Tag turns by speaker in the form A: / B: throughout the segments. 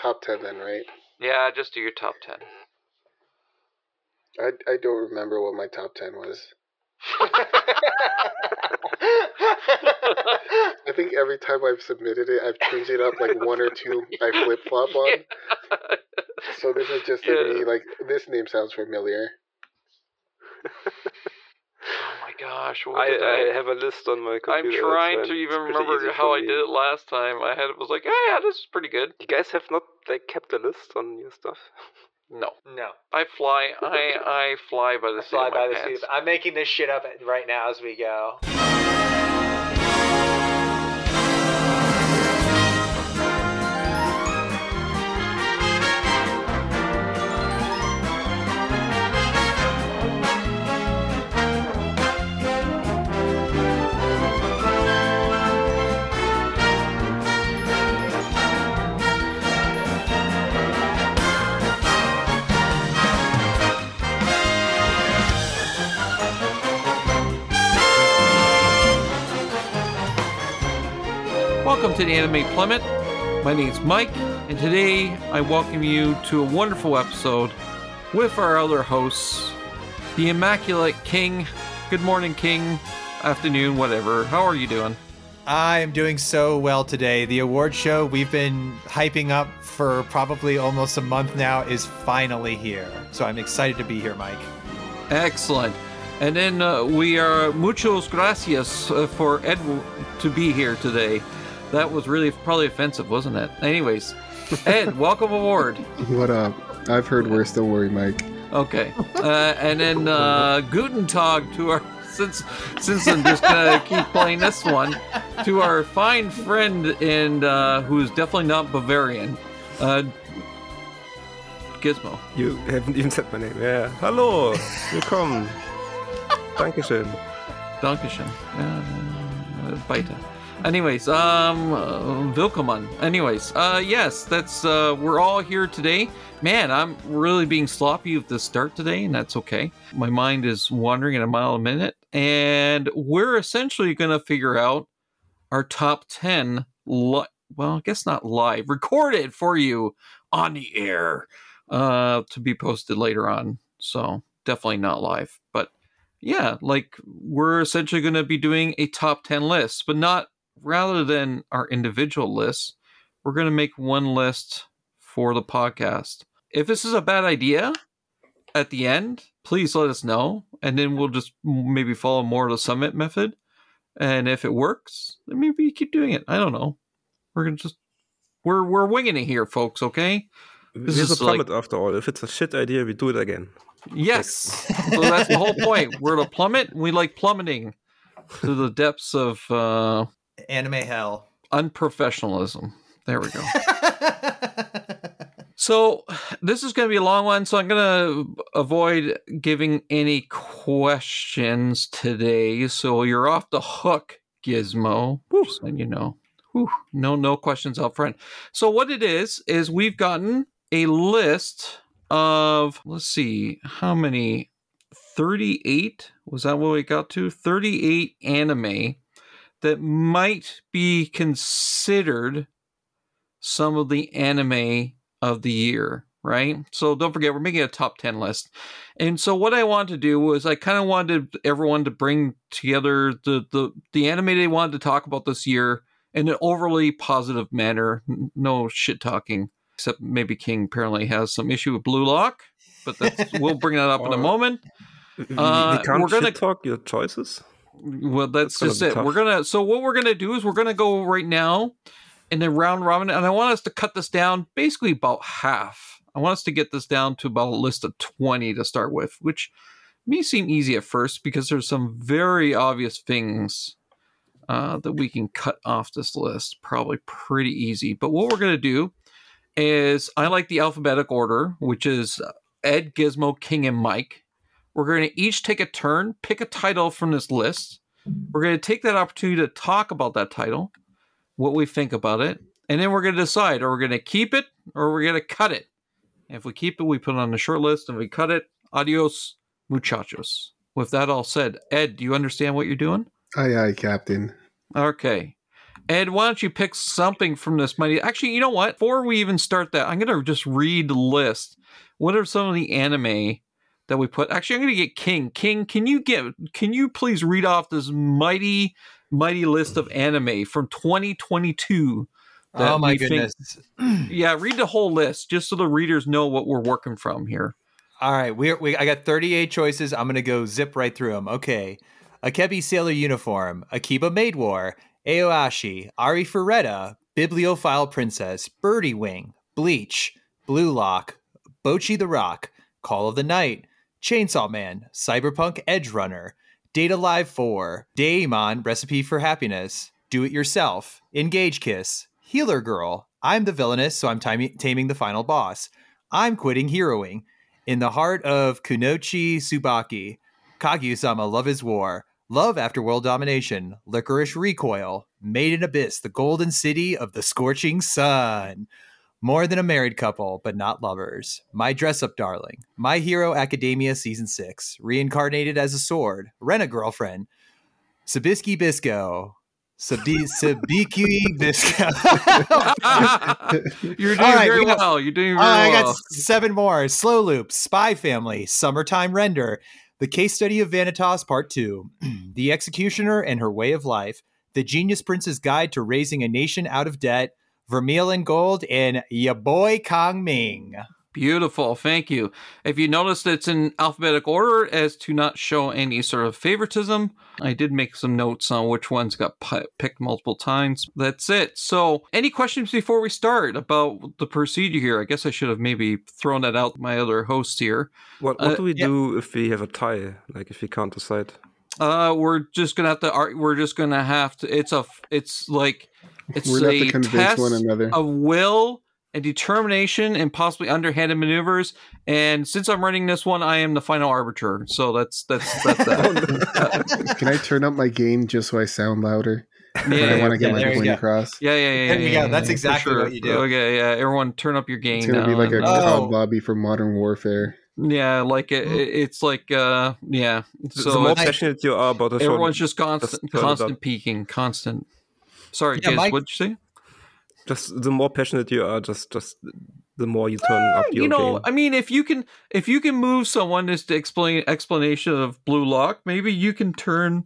A: top ten then, right?
B: Yeah, just do your top ten.
A: I I don't remember what my top ten was. I think every time I've submitted it, I've changed it up like one or two. I flip flop on. So this is just
B: Yeah.
A: me like this name sounds familiar.
B: My gosh, what
C: I,
B: I,
C: I have a list on my computer.
B: I'm
C: trying
B: to even remember how I did it last time. I had it was like, oh yeah, this is pretty good.
C: You guys have not like kept a list on your stuff.
B: No,
D: No.
B: I fly. I I fly by the
D: I
B: seat
D: fly
B: of
D: by
B: my
D: the seat. of- I'm making this shit up right now as we go.
E: Welcome to the Anime Plummet. My name is Mike, and today I welcome you to a wonderful episode with our other hosts, the Immaculate King. Good morning, King. Afternoon, whatever. How are you doing?
F: I am doing so well today. The award show we've been hyping up for probably almost a month now is finally here. So I'm excited to be here, Mike.
E: Excellent. And then uh, we are muchos gracias uh, for Ed to be here today. That was really probably offensive, wasn't it? Anyways, Ed, welcome aboard.
A: What up? I've heard worse. Don't worry, Mike.
E: Okay. Uh, and then uh, Guten Tag to our since since I'm just gonna keep playing this one to our fine friend and uh, who's definitely not Bavarian, uh, Gizmo.
C: You haven't even said my name. Yeah. Hallo. Willkommen. Dankeschön.
E: Dankeschön. Uh, beide. Anyways, um, uh. Anyways, uh, yes, that's uh, we're all here today. Man, I'm really being sloppy with the start today, and that's okay. My mind is wandering at a mile a minute, and we're essentially gonna figure out our top ten. Li- well, I guess not live, recorded for you on the air, uh, to be posted later on. So definitely not live, but yeah, like we're essentially going to be doing a top 10 list, but not rather than our individual lists, we're going to make one list for the podcast. If this is a bad idea at the end, please let us know, and then we'll just maybe follow more of the summit method. And if it works, then maybe keep doing it. I don't know. We're gonna just we're we're winging it here, folks. Okay. This
C: Here's a
E: is like-
C: plummet after all. If it's a shit idea, we do it again.
E: Yes. so that's the whole point. We're the plummet. We like plummeting to the depths of uh,
F: Anime hell.
E: unprofessionalism. There we go. So this is going to be a long one, so I'm going to avoid giving any questions today. So you're off the hook, Gizmo. Just letting you know. Whew. No, no questions up front. So what it is is we've gotten a list of let's see how many 38 was that what we got to 38 anime that might be considered some of the anime of the year, right? So don't forget, we're making a top 10 list. And so what I wanted to do was I kind of wanted everyone to bring together the, the, the anime they wanted to talk about this year in an overly positive manner. No shit talking, except maybe King apparently has some issue with Blue Lock, but that's, we'll bring that up in a moment. Uh,
C: we can't
E: we're gonna-
C: talk your choices.
E: Well, that's,
C: That's
E: just it.
C: tough.
E: We're gonna so what we're gonna do is we're gonna go right now in the round robin, and I want us to cut this down basically about half. I want us to get this down to about a list of twenty to start with, which may seem easy at first because there's some very obvious things uh, that we can cut off this list. Probably pretty easy. But what we're gonna do is I like the alphabetic order, which is Ed, Gizmo, King, and Mike. We're going to each take a turn, pick a title from this list. We're going to take that opportunity to talk about that title, what we think about it, and then we're going to decide are we going to keep it or we're going to cut it. And if we keep it, we put it on the short list, and if we cut it, adios, muchachos. With that all said, Ed, do you understand what you're doing?
A: Aye, aye, Captain.
E: Okay. Ed, why don't you pick something from this mighty? Actually, you know what? Before we even start that, I'm gonna just read the list. What are some of the anime that we put? Actually, I'm gonna get King. King, can you get? Can you please read off this mighty, mighty list of anime from 2022? that
F: oh my
E: we think-
F: goodness.
E: yeah, read the whole list just so the readers know what we're working from here.
F: All right, we're, we I got 38 choices. I'm gonna go zip right through them. Okay, Akebi Sailor Uniform, Akiba Maid War, Aoashi, Arifureta, Bibliophile Princess, Birdie Wing, Bleach, Blue Lock, Bocchi the Rock, Call of the Night, Chainsaw Man, Cyberpunk Edge Runner, Date A Live 4, Daemon Recipe for Happiness, Do It Yourself, Engage Kiss, Healer Girl, I'm the villainess, so I'm timing, taming the final boss. I'm quitting heroing. In the heart of Kunoichi Tsubaki, Kaguya-sama Love is War, Love After World Domination, Lycoris Recoil, Made in Abyss, the Golden City of the Scorching Sun. More than a married couple, but not lovers. My Dress Up Darling, My Hero Academia Season 6, Reincarnated as a Sword, Rent-a-Girlfriend, Sabisky Bisco, Sabi- Sabiki Bisco.
E: You're doing
F: right,
E: very
F: we
E: well. You're doing very well.
F: I got seven more. Slow Loop, Spy Family, Summertime Render, The Case Study of Vanitas Part 2, The Executioner and Her Way of Life, The Genius Prince's Guide to Raising a Nation Out of Debt, Vermeil and Gold, and Ya Boy Kong Ming.
E: Beautiful. Thank you. If you notice, it's in alphabetical order as to not show any sort of favoritism. I did make some notes on which ones got pi- picked multiple times. That's it. So, any questions before we start about the procedure here? I guess I should have maybe thrown that out my other hosts here.
C: What what
E: Uh,
C: do we
F: yeah.
C: do if we have a tie? Like if we can't decide?
E: Uh, we're just gonna have to. We're just gonna have to. It's a. It's like. It's
A: We're gonna have
E: a
A: to convince
E: test
A: one another.
E: of will and determination and possibly underhanded maneuvers. And since I'm running this one, I am the final arbiter. So that's that's that's that.
A: Can I turn up my gain just so I sound louder when
E: yeah,
A: I
E: yeah,
A: want to get
F: yeah,
A: my
F: there you
A: point
F: go.
A: across?
E: yeah, yeah, yeah.
F: There
E: yeah, yeah,
F: That's
E: yeah, for
F: exactly what you do.
E: Okay, yeah. Everyone, turn up your game.
A: It's gonna be
E: now.
A: like a
F: Oh.
A: COD lobby for Modern Warfare.
E: yeah, like it, it- it's like uh, yeah. So
C: the more
E: it's-
C: passionate you are about the show,
E: everyone's just constant,
C: just turn it
E: constant
C: up.
E: peaking, constant. Sorry,
F: Yeah,
E: Giz,
F: Mike-
E: what'd you say?
C: just the more passionate you are, just just the more you turn up your
E: you know,
C: game.
E: I mean, if you can, if you can move someone as to explain explanation of Blue Lock, maybe you can turn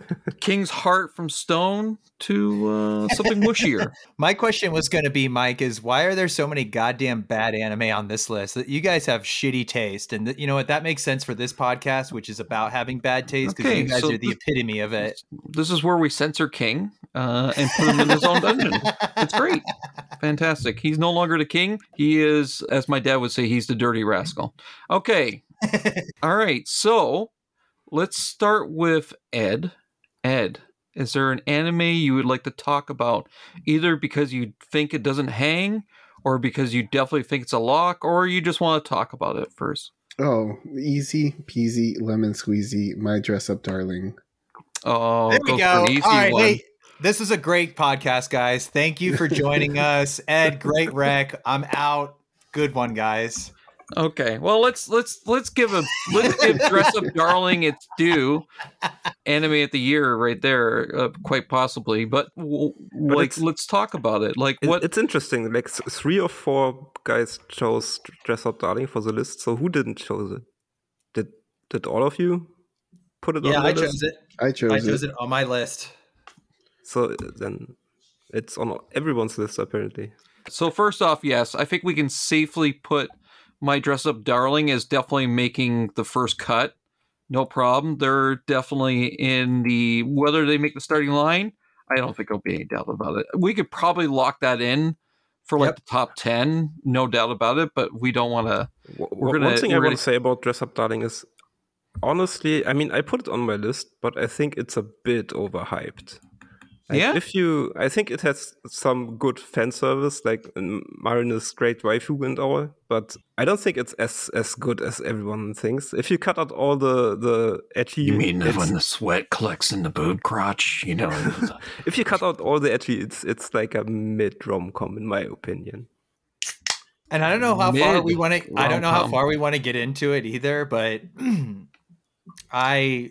E: King's Heart from stone to uh, something mushier.
F: My question was going to be, Mike, is why are there so many goddamn bad anime on this list? That You guys have shitty taste, and th- you know what? That makes sense for this podcast, which is about having bad taste because
E: Okay,
F: you guys
E: so
F: are the
E: this-
F: epitome of it.
E: this is where we censor King uh, and put him in his own dungeon. It's great, fantastic. He's no longer the king. He is, as my dad would say, he's the dirty rascal. Okay, all right. So let's start with Ed. Ed, is there an anime you would like to talk about, either because you think it doesn't hang, or because you definitely think it's a lock, or you just want to talk about it first?
A: Oh, easy peasy lemon squeezy. My dress up darling.
E: Oh,
F: there we
E: go,
F: go.
E: for easy
F: All right,
E: one.
F: hey, this is a great podcast, guys. Thank you for joining us, Ed. Great rec. I'm out. Good one, guys.
E: Okay, well let's let's let's give a let's give Dress Up Darling its due. Anime at the year, right there, uh, quite possibly. But, w- like, let's talk about it. Like, what?
C: It's interesting. Like th- three or four guys chose Dress Up Darling for the list. So who didn't choose it? Did did all of you put it
F: Yeah,
C: on the
F: I
C: list?
F: chose it.
A: I chose, it.
F: I chose
A: it.
F: it on my list.
C: So uh, then it's on everyone's list apparently.
E: So first off, yes, I think we can safely put my Dress Up Darling is definitely making the first cut. No problem. They're definitely in the whether they make the starting line. I don't think there'll be any doubt about it. We could probably lock that in for like
F: Yep.
E: the top ten, no doubt about it. But we don't want to. We're gonna-
C: One thing I
E: gonna-
C: want to say about Dress Up Darling is honestly, I mean, I put it on my list, but I think it's a bit overhyped. Like,
E: Yeah?
C: If you, I think it has some good fan service, like um, Marina's great waifu and all, but I don't think it's as as good as everyone thinks. If you cut out all the the edgy, it's-
E: the sweat collects in the boob crotch? You know.
C: if you cut out all the edgy, it's it's like a mid rom com in my opinion.
F: And I don't know how far we want to. I don't know how far we want to get into it either, but I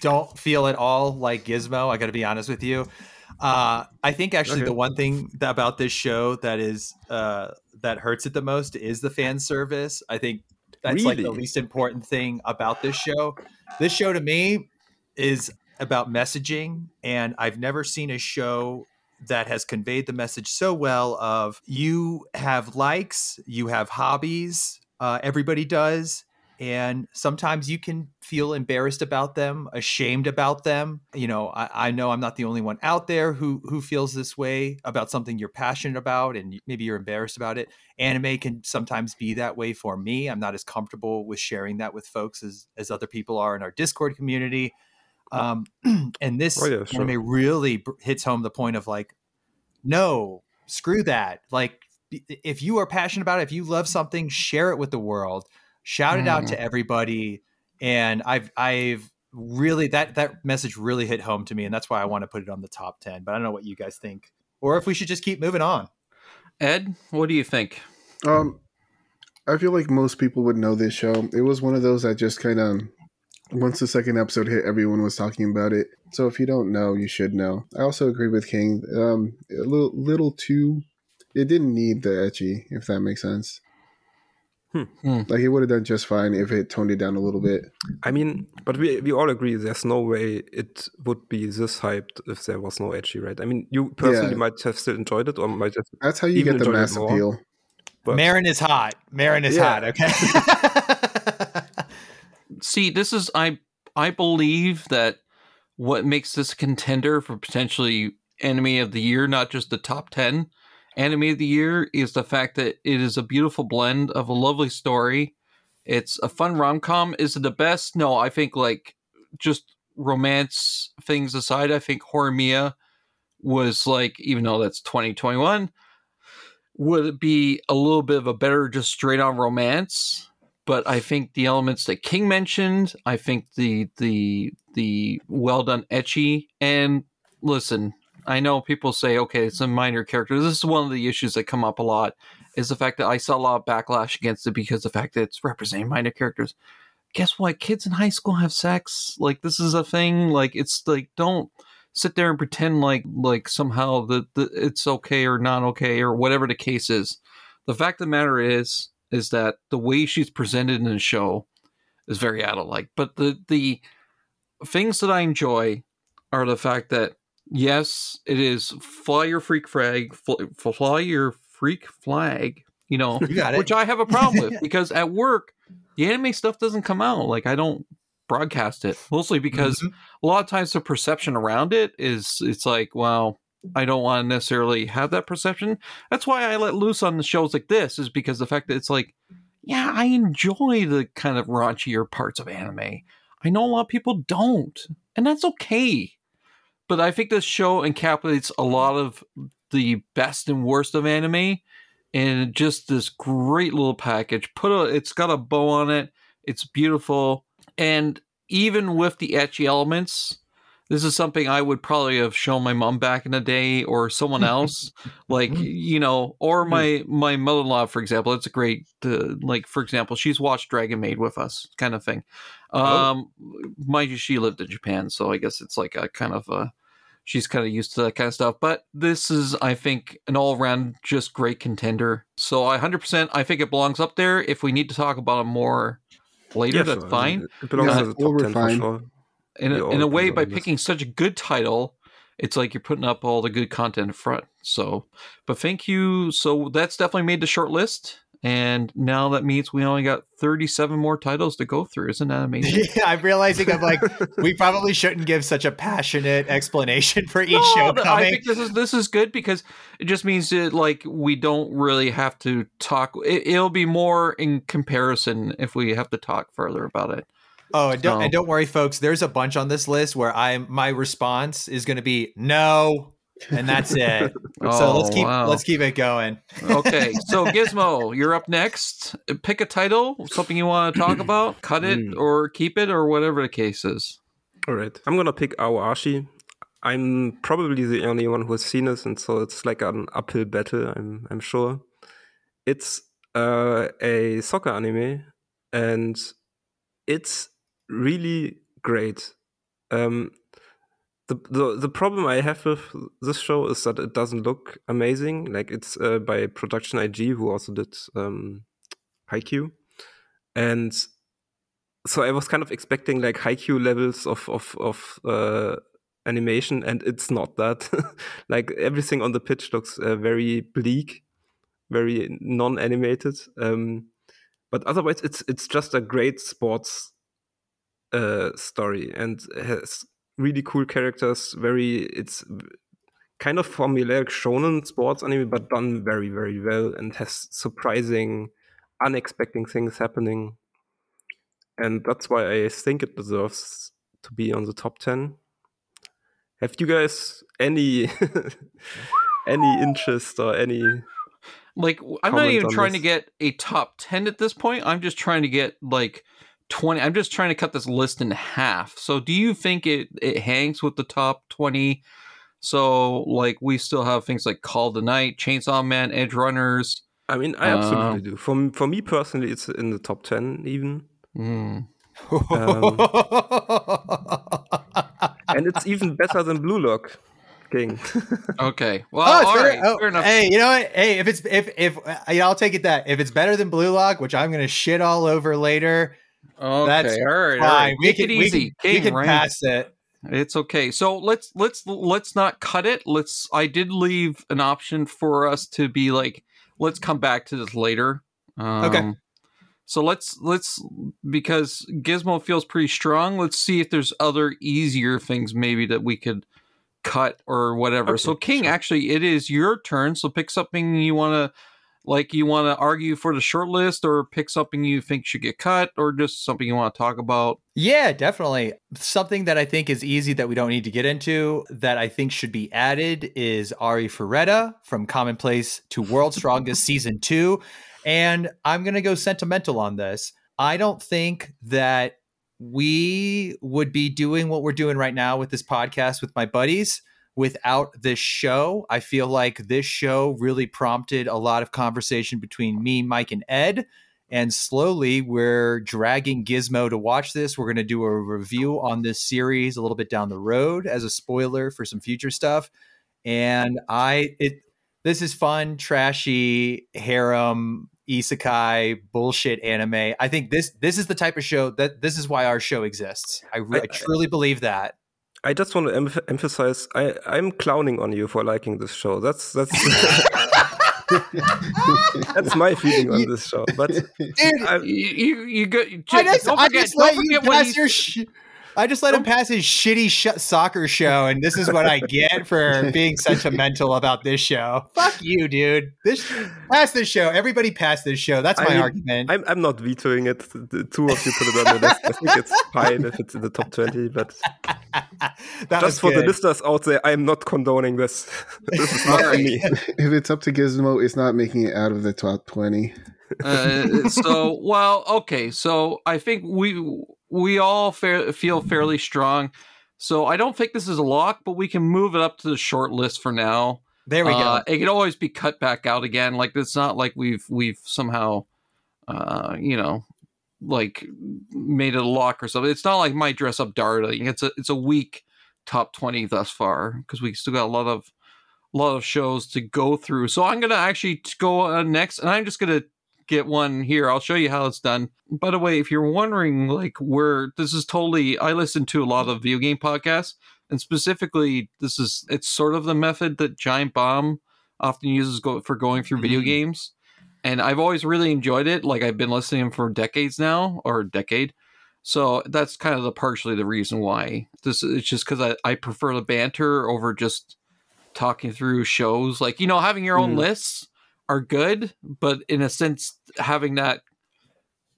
F: don't feel at all like Gizmo. I got to be honest with you. Uh, I think actually
C: Okay.
F: the one thing that, about this show that is uh, that hurts it the most is the fan service. I think that's like the least important thing about this show. This show to me is about messaging, and I've never seen a show that has conveyed the message so well of you have likes, you have hobbies, uh, everybody does, and sometimes you can feel embarrassed about them ashamed about them you know I, I know i'm not the only one out there who who feels this way about something you're passionate about and maybe you're embarrassed about it. Anime can sometimes be that way for me. I'm not as comfortable with sharing that with folks as as other people are in our discord community. Um and this
C: Oh, yeah, sure.
F: anime really hits home the point of like no screw that. Like if you are passionate about it if you love something share it with the world shout it out to everybody and i've i've really that that message really hit home to me and that's why i want to put it on the top 10 but i don't know what you guys think or if we should just keep moving on
E: Ed, what do you think?
A: Um, I feel like most people would know this show. It was one of those that just kind of once the second episode hit, everyone was talking about it. So if you don't know, you should know. I also agree with King. Um, a little, little too. It didn't need the ecchi, if that makes sense.
C: Hmm.
A: Like it would have done just fine if it toned it down a little bit.
C: I mean, but we we all agree there's no way it would be this hyped if there was no edgy, right? I mean, you personally
A: Yeah.
C: might have still enjoyed it, or might have.
A: That's how you
C: Even
A: get the
C: enjoyed it
A: mass
C: more.
A: appeal.
C: But
F: marin is hot marin is
C: Yeah.
F: hot okay
E: See, this is I I believe that what makes this contender for potentially anime of the year, not just the top 10 anime of the year, is the fact that it is a beautiful blend of a lovely story. It's a fun rom com. Is it the best? No, I think like just romance things aside, I think Horimiya was like, even though that's 2021, would it be a little bit of a better just straight on romance? But I think the elements that King mentioned, I think the the the well done ecchi and listen, I know people say, okay, it's a minor character. This is one of the issues that come up a lot is the fact that I saw a lot of backlash against it because the fact that it's representing minor characters. Guess what? Kids in high school have sex. Like this is a thing. Like it's like don't sit there and pretend like like somehow that it's okay or not okay or whatever the case is. The fact of the matter is is that the way she's presented in the show is very adult-like. But the the things that I enjoy are the fact that yes, it is fly your freak flag, fl- fly your freak flag. You know,
F: you
E: which I have a problem with because at work the anime stuff doesn't come out. Like I don't broadcast it mostly because
F: Mhm.
E: a lot of times the perception around it is it's like, well, I don't want to necessarily have that perception. That's why I let loose on the shows like this, is because the fact that it's like, yeah, I enjoy the kind of raunchier parts of anime. I know a lot of people don't, and that's okay. But I think this show encapsulates a lot of the best and worst of anime in just this great little package. Put a, it's got a bow on it. It's beautiful, and even with the ecchi elements, this is something I would probably have shown my mom back in the day or someone else, like you know, or my my mother in law, for example. It's a great, uh, like for example, she's watched Dragon Maid with us, kind of thing. Um, mind you, she lived in Japan, so I guess it's like a kind of a she's kind of used to that kind of stuff. But this is, I think, an all around just great contender. So I 100%, I think it belongs up there. If we need to talk about it more later,
C: yeah,
E: that's
C: sure.
E: fine.
C: It, it belongs
A: Yeah,
C: to the top ten for sure.
E: In a, in a way, by
C: this.
E: picking such a good title, it's like you're putting up all the good content in front. So, but thank you. So that's definitely made the short list. And now that means we only got 37 more titles to go through. Isn't that amazing?
F: yeah, I'm realizing I'm like, we probably shouldn't give such a passionate explanation for each
E: No,
F: show
E: th- I think this is this is good because it just means that like we don't really have to talk. It, it'll be more in comparison if we have to talk further about it.
F: Oh, and don't,
E: So-
F: and don't worry, folks. There's a bunch on this list where I'm my response is going to be no, and that's it. so let's
E: Oh,
F: keep
E: wow.
F: let's keep it going.
E: okay, so Gizmo, you're up next. Pick a title, something you want to talk about, cut it
C: Mm.
E: or keep it, or whatever the case is.
C: All right, I'm gonna pick Aoashi. I'm probably the only one who has seen it, and so it's like an uphill battle. I'm I'm sure. It's uh, a soccer anime, and it's really great. Um, the, the the problem I have with this show is that it doesn't look amazing. Like it's uh, by Production IG, who also did um, Haikyuu, and so I was kind of expecting like Haikyuu levels of of of uh, animation, and it's not that. like everything on the pitch looks uh, very bleak, very non-animated. Um, but otherwise, it's it's just a great sports uh, story and has really cool characters. Very, it's kind of formulaic shonen sports anime, but done very very well and has surprising, unexpected things happening. And that's why I think it deserves to be on the top ten. Have you guys any any interest or any
E: Like I'm not even trying to get a top 10 at this point. I'm just trying to get like 20. I'm just trying to cut this list in half. So do you think it it hangs with the top 20? So like we still have things like Call the Night, Chainsaw Man, Edge Runners.
C: I mean, I absolutely
E: Um,
C: do. For for me personally, it's in the top ten even,
E: Hmm.
C: and it's even better than Blue Lock King.
E: Okay. Well,
F: Oh, it's
E: all
F: better-
E: right.
F: oh,
E: fair enough.
F: Hey, you know what? Hey, if it's if if uh, you know, I'll take it that if it's better than Blue Lock, which I'm gonna shit all over later,
E: Okay.
F: that's
E: all right. All right.
F: We can,
E: it
F: we
E: easy.
F: can, we can
E: right?
F: pass it.
E: It's okay. So let's let's let's not cut it. Let's. I did leave an option for us to be like, let's come back to this later. Um,
F: Okay.
E: So let's let's because Gizmo feels pretty strong. Let's see if there's other easier things maybe that we could cut or whatever.
C: Okay,
E: so King,
C: sure.
E: actually, it is your turn. So pick something you want to. Like you want to argue for the short list, or pick something you think should get cut, or just something you want to talk about.
F: Yeah, definitely. Something that I think is easy that we don't need to get into that I think should be added is Arifureta from Commonplace to World Strongest Season 2. And I'm going to go sentimental on this. I don't think that we would be doing what we're doing right now with this podcast with my buddies without this show. I feel like this show really prompted a lot of conversation between me, Mike, and Ed. And slowly we're dragging Gizmo to watch this. We're going to do a review on this series a little bit down the road as a spoiler for some future stuff. And I, it, this is fun, trashy, harem, isekai, bullshit anime. I think this, this is the type of show that this is why our show exists. I, I truly believe that.
C: I just want to em- emphasize I I'm clowning on you for liking this show. That's that's that's my feeling on this show. But
F: Dude,
C: I,
E: You you, you go. You
F: I just,
E: don't
F: I
E: forget,
F: just
E: don't
F: let you
E: forget what
F: pass your. Sh- I just let him pass his shitty sh- soccer show, and this is what I get for being sentimental about this show. Fuck you, dude. This pass this show. Everybody pass this show. That's my
C: I mean,
F: argument.
C: I'm I'm not vetoing it. The two of you put it on the list. I think it's fine if it's in the top twenty. But
F: that
C: just for the listeners out there, I'm not condoning this. this is not
E: Alright.
C: me.
A: if it's up to Gizmo, it's not making it out of the top 20.
E: uh, so well, okay. So I think we we all fa- feel fairly strong. So I don't think this is a lock, but we can move it up to the short list for now.
F: There we
E: Uh,
F: go.
E: It can always be cut back out again. Like it's not like we've we've somehow, uh, you know, like made it a lock or something. It's not like my dress up darling. It's a it's a weak top twenty thus far because we still got a lot of a lot of shows to go through. So I'm gonna actually go uh, next, and I'm just gonna get one here. I'll show you how it's done. By the way, if you're wondering, like where this is totally, I listen to a lot of video game podcasts and specifically this is it's sort of the method that giant bomb often uses go, for going through video games and i've always really enjoyed it like i've been listening for decades now or a decade so that's kind of the partially the reason why this it's just because I, I prefer the banter over just talking through shows like you know having your own
C: Mhm.
E: lists are good but in a sense having that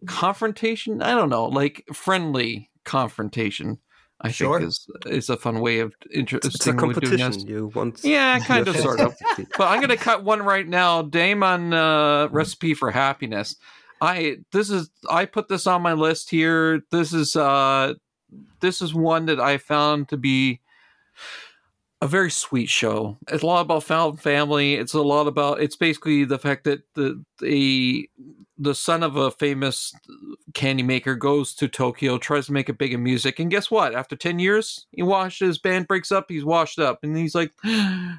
E: confrontation i don't know like friendly confrontation I
F: Sure.
E: think is is a fun way of inter-
C: It's a competition. You want
E: Yeah, kind of, sort of. But I'm gonna cut one right now. Dame on uh, recipe for happiness. I this is I put this on my list here. This is uh this is one that I found to be a very sweet show. It's a lot about found family. It's a lot about it's basically the fact that the the the son of a famous candy maker goes to Tokyo, tries to make it big in music, and guess what? After ten years, he washed his band breaks up. He's washed up, and he's like,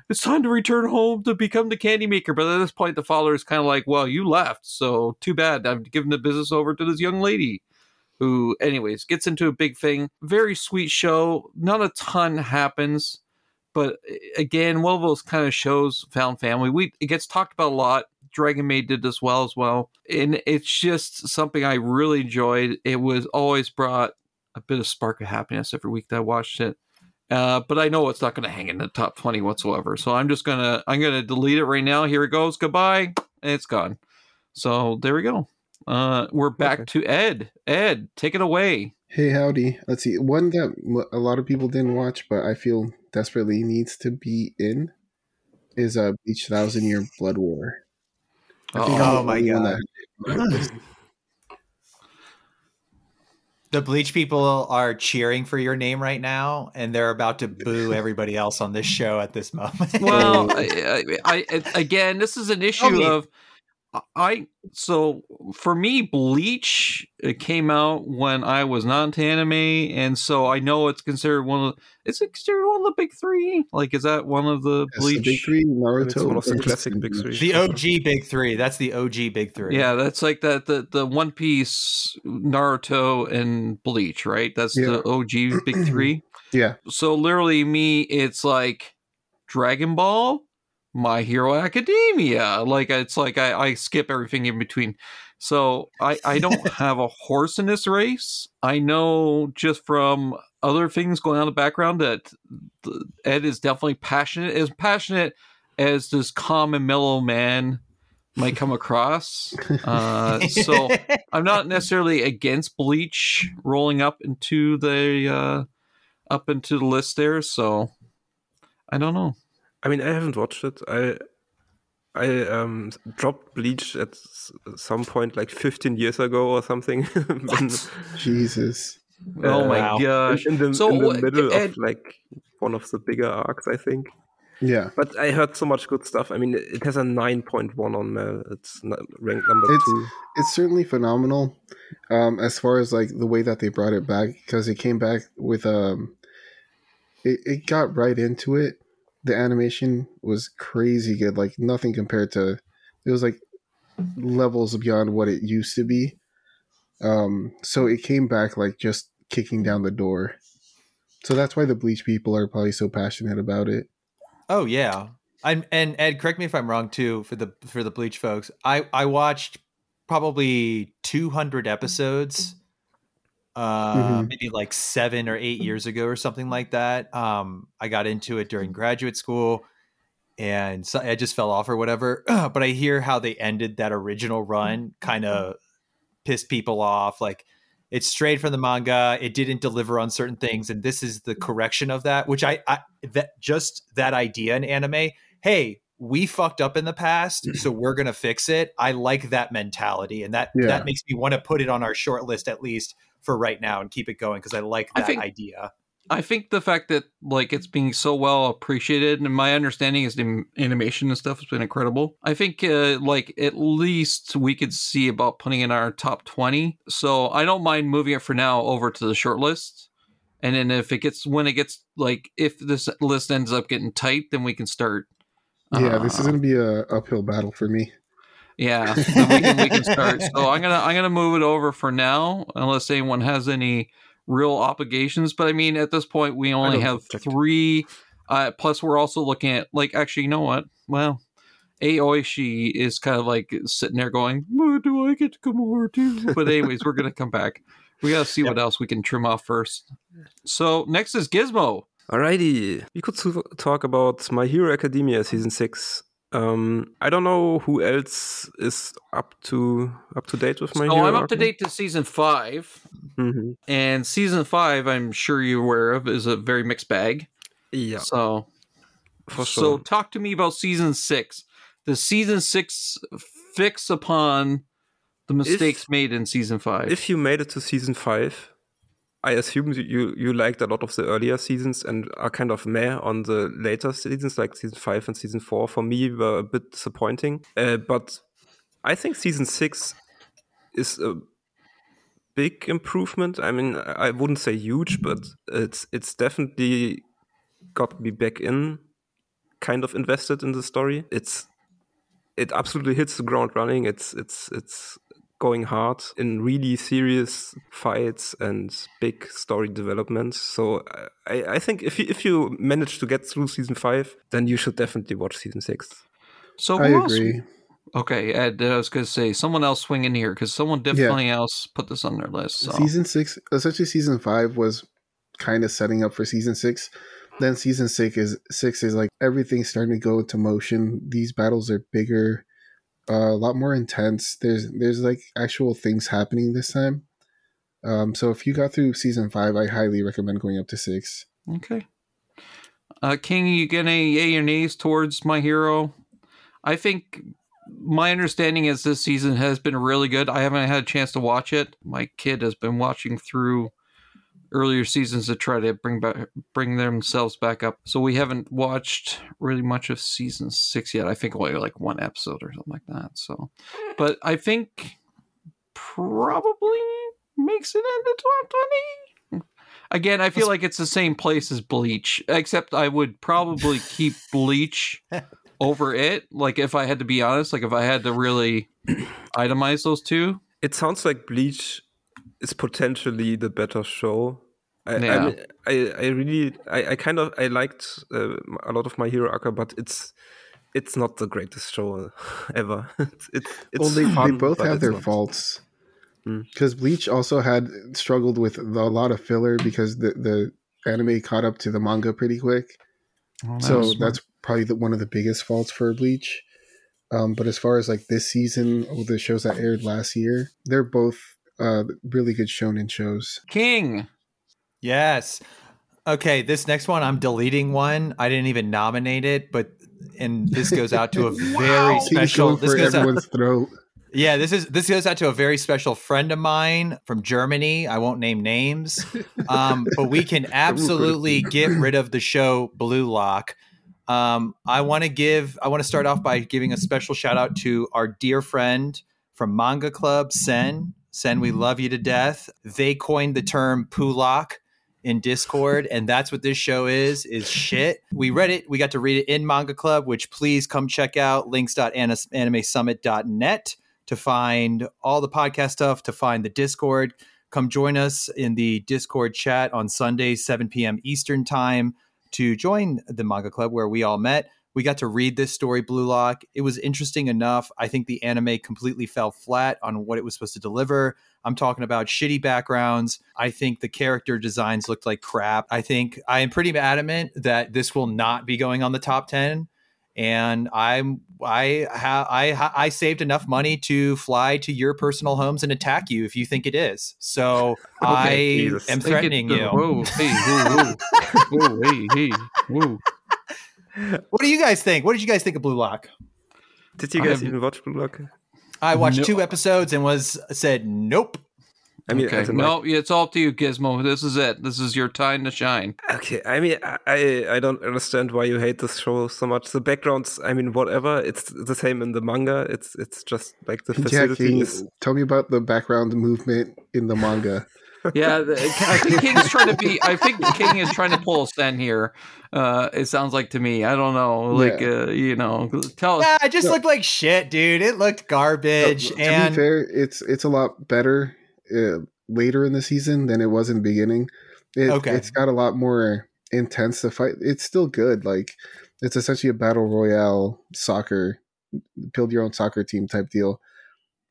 E: "It's time to return home to become the candy maker." But at this point, the father is kind of like, "Well, you left, so too bad. I've given the business over to this young lady." Who, anyways, gets into a big thing. Very sweet show. Not a ton happens but eh, again, one of those kind of shows, found family. We it gets talked about a lot. Dragon Maid did this well as well, and it's just something I really enjoyed. It was always brought a bit of spark of happiness every week that I watched it. Uh, but I know it's not going to hang in the top twenty whatsoever. So I'm just gonna I'm gonna delete it right now. Here it goes. Goodbye. And it's gone. So there we go. Uh, we're back
C: Okay.
E: to Ed. Ed, take it away.
A: Hey, howdy. Let's see. One that a lot of people didn't watch, but I feel desperately needs to be in is uh, Bleach Thousand Year Blood War. I think I'm
F: Oh
A: the
F: my God.
A: that had it on my list.
F: The Bleach people are cheering for your name right now, and they're about to boo everybody else on this show at this moment.
E: Well, I, I, I again, this is an issue
F: me.
E: of I. So for me, Bleach it came out when I was not into anime, and so I know it's considered one of. Is it considered one of the big three? Like, is that one of the
A: Yes, the
E: Bleach?
A: big three, Naruto.
C: It's one of the classic big three.
F: The OG big three. That's the OG big three.
E: Yeah, that's like that the the One Piece, Naruto, and Bleach, right? That's the OG big three.
A: Yeah,
E: So literally, me, it's like Dragon Ball, My Hero Academia. Like it's like I, I skip everything in between. So I I don't have a horse in this race. I know just from other things going on in the background that Ed is definitely passionate, as passionate as this calm and mellow man might come across. Uh, so I'm not necessarily against Bleach rolling up into the uh, up into the list there. So I don't know.
C: I mean, I haven't watched it. I I um dropped Bleach at some point, like 15 years ago or something. when-
A: Jesus.
E: oh my gosh!
C: in the,
E: So,
C: in the
E: uh,
C: middle
E: Ed-
C: of like one of the bigger arcs, I think.
A: Yeah,
C: But I heard so much good stuff. I mean, it has a 9.1 on MAL. It's ranked number
A: It's-
C: two.
A: it's certainly phenomenal. Um, as far as like the way that they brought it back, because it came back with um, it, it got right into it. The animation was crazy good, like nothing compared to. It was like levels beyond what it used to be. Um, so it came back like just kicking down the door. So that's why the Bleach people are probably so passionate about it.
F: Oh yeah. I'm and Ed, correct me if I'm wrong too for the for the Bleach folks. I I watched probably 200 episodes uh
A: Mhm.
F: maybe like 7 or 8 years ago or something like that. Um I got into it during graduate school and so I just fell off or whatever. but I hear how they ended that original run kind of pissed people off like it's straight from the manga it didn't deliver on certain things and this is the correction of that which i, I that just that idea in anime hey we fucked up in the past so we're gonna fix it i like that mentality and that
A: Yeah.
F: that makes me want to put it on our short list at least for right now and keep it going because i like
E: I
F: that
E: think-
F: idea
E: I think the fact that like it's being so well appreciated, and my understanding is the animation and stuff has been incredible. I think uh, like at least we could see about putting in our top twenty. So I don't mind moving it for now over to the short list. And then if it gets when it gets like if this list ends up getting tight, then we can start.
A: Yeah, this is
E: uh,
A: gonna be a uphill battle for me.
E: Yeah, we can, we can start. So I'm gonna I'm gonna move it over for now, unless anyone has any real obligations. But I mean, at this point, we only have
C: object.
E: three. Uh, plus, we're also looking at like actually, you know what? Well, Aoashi is kind of like sitting there going, "Well, "Do I get to come over too?" But anyways, we're gonna come back. We gotta see what else we can trim off first. So next is Gizmo.
C: Alrighty, we could talk about My Hero Academia season six. Um, I don't know who else is up to up to date with My
E: So I'm up to date to season five,
C: hmm
E: and season five, I'm sure you're aware of, is a very mixed bag.
C: Yeah,
E: So
C: for
E: So talk to me about season six. The season six fix upon the mistakes made in season five?
C: if you made it to season five, I assume you- you liked a lot of the earlier seasons and are kind of meh on the later seasons, like season five and season four. For me, were a bit disappointing. Uh, but I think season six is a big improvement. I mean, I wouldn't say huge, but it's it's definitely got me back in, kind of invested in the story. It's it absolutely hits the ground running. It's it's it's going hard in really serious fights and big story developments. So I, I think if you, if you manage to get through season five, then you should definitely watch season six.
E: So who
A: I
E: else?
A: agree.
E: Okay, Ed, I was gonna say someone else swing in here because someone definitely else put this on their list. So.
A: Season six, essentially season five was kind of setting up for season six. Then season six is six is like everything's starting to go into motion. These battles are bigger, a lot more intense. There's there's like actual things happening this time. Um, so if you got through season five, I highly recommend going up to six.
E: Okay. Uh, King, you get any yay or nays towards my hero? I think my understanding is this season has been really good. I haven't had a chance to watch it. My kid has been watching through earlier seasons to try to bring back bring themselves back up. So we haven't watched really much of season six yet. I think only like one episode or something like that. So, but I think probably makes it into top twenty. Again, I feel like it's the same place as Bleach, except I would probably keep Bleach over it. Like if I had to be honest, like if I had to really itemize those two.
C: It sounds like Bleach is potentially the better show. I,
E: Yeah.
C: I, mean, I, I really, I, I kind of, I liked uh, a lot of My Hero Academia, but it's, it's not the greatest show ever. it's, it's, it's
A: well, they, they both have their
C: not.
A: faults.
C: Mm.
A: Because Bleach also had struggled with a lot of filler because the the anime caught up to the manga pretty quick. so that's probably the, one of the biggest faults for Bleach. Um, but as far as like this season or the shows that aired last year, they're both uh, really good shonen shows.
E: King.
F: Yes. Okay, this next one, I'm deleting one. I didn't even nominate it, but and this goes out to a very
A: He's
F: special. This
A: for
F: goes out,
A: everyone's throat.
F: yeah, this is this goes out to a very special friend of mine from Germany. I won't name names, um, but we can absolutely get rid of the show Blue Lock. Um, I want to give. I want to start off by giving a special shout out to our dear friend from Manga Club, Sen. Sen, we love you to death. They coined the term Pulak in Discord, and that's what this show is, is shit. We read it, we got to read it in Manga Club, which please come check out links.animeplummet.net to find all the podcast stuff, to find the Discord. Come join us in the Discord chat on Sundays, 7 p.m. Eastern time to join the Manga Club where we all met. We got to read this story, Blue Lock. It was interesting enough. I think the anime completely fell flat on what it was supposed to deliver. I'm talking about shitty backgrounds. I think the character designs looked like crap. I think I am pretty adamant that this will not be going on the top 10 and I'm I ha, I I saved enough money to fly to your personal homes and attack you if you think it is. So I
C: Jesus.
F: am
E: Think it-
F: threatening you.
E: Whoa, hey, whoa, whoa, whoa, hey, hey, whoa.
F: What do you guys think? What did you guys think of Blue Lock?
C: Did you guys
E: have-
C: even watch Blue Lock?
F: I watched
E: No.
F: two episodes and was said nope.
C: I mean,
E: okay.
C: as in,
E: no,
C: like-
E: it's all up to you, Gizmo. This is it. This is your time to shine.
C: Okay, I mean, I- I I don't understand why you hate this show so much. The backgrounds, I mean, whatever. It's the same in the manga. It's it's just like the
A: Yeah,
C: facility
A: tell me about the background movement in the manga.
E: Yeah, the, I think King's trying to be. I think King is trying to pull a Sen here. Uh, it sounds like to me. I don't know. Like,
A: Yeah.
E: uh, you know, tell us.
F: Yeah, it just looked like shit, dude. It looked garbage.
A: to be
F: and
A: fair, it's it's a lot better uh, later in the season than it was in the beginning. It,
F: Okay.
A: it's got a lot more intense to fight. It's still good. Like it's essentially a battle royale soccer, build your own soccer team type deal.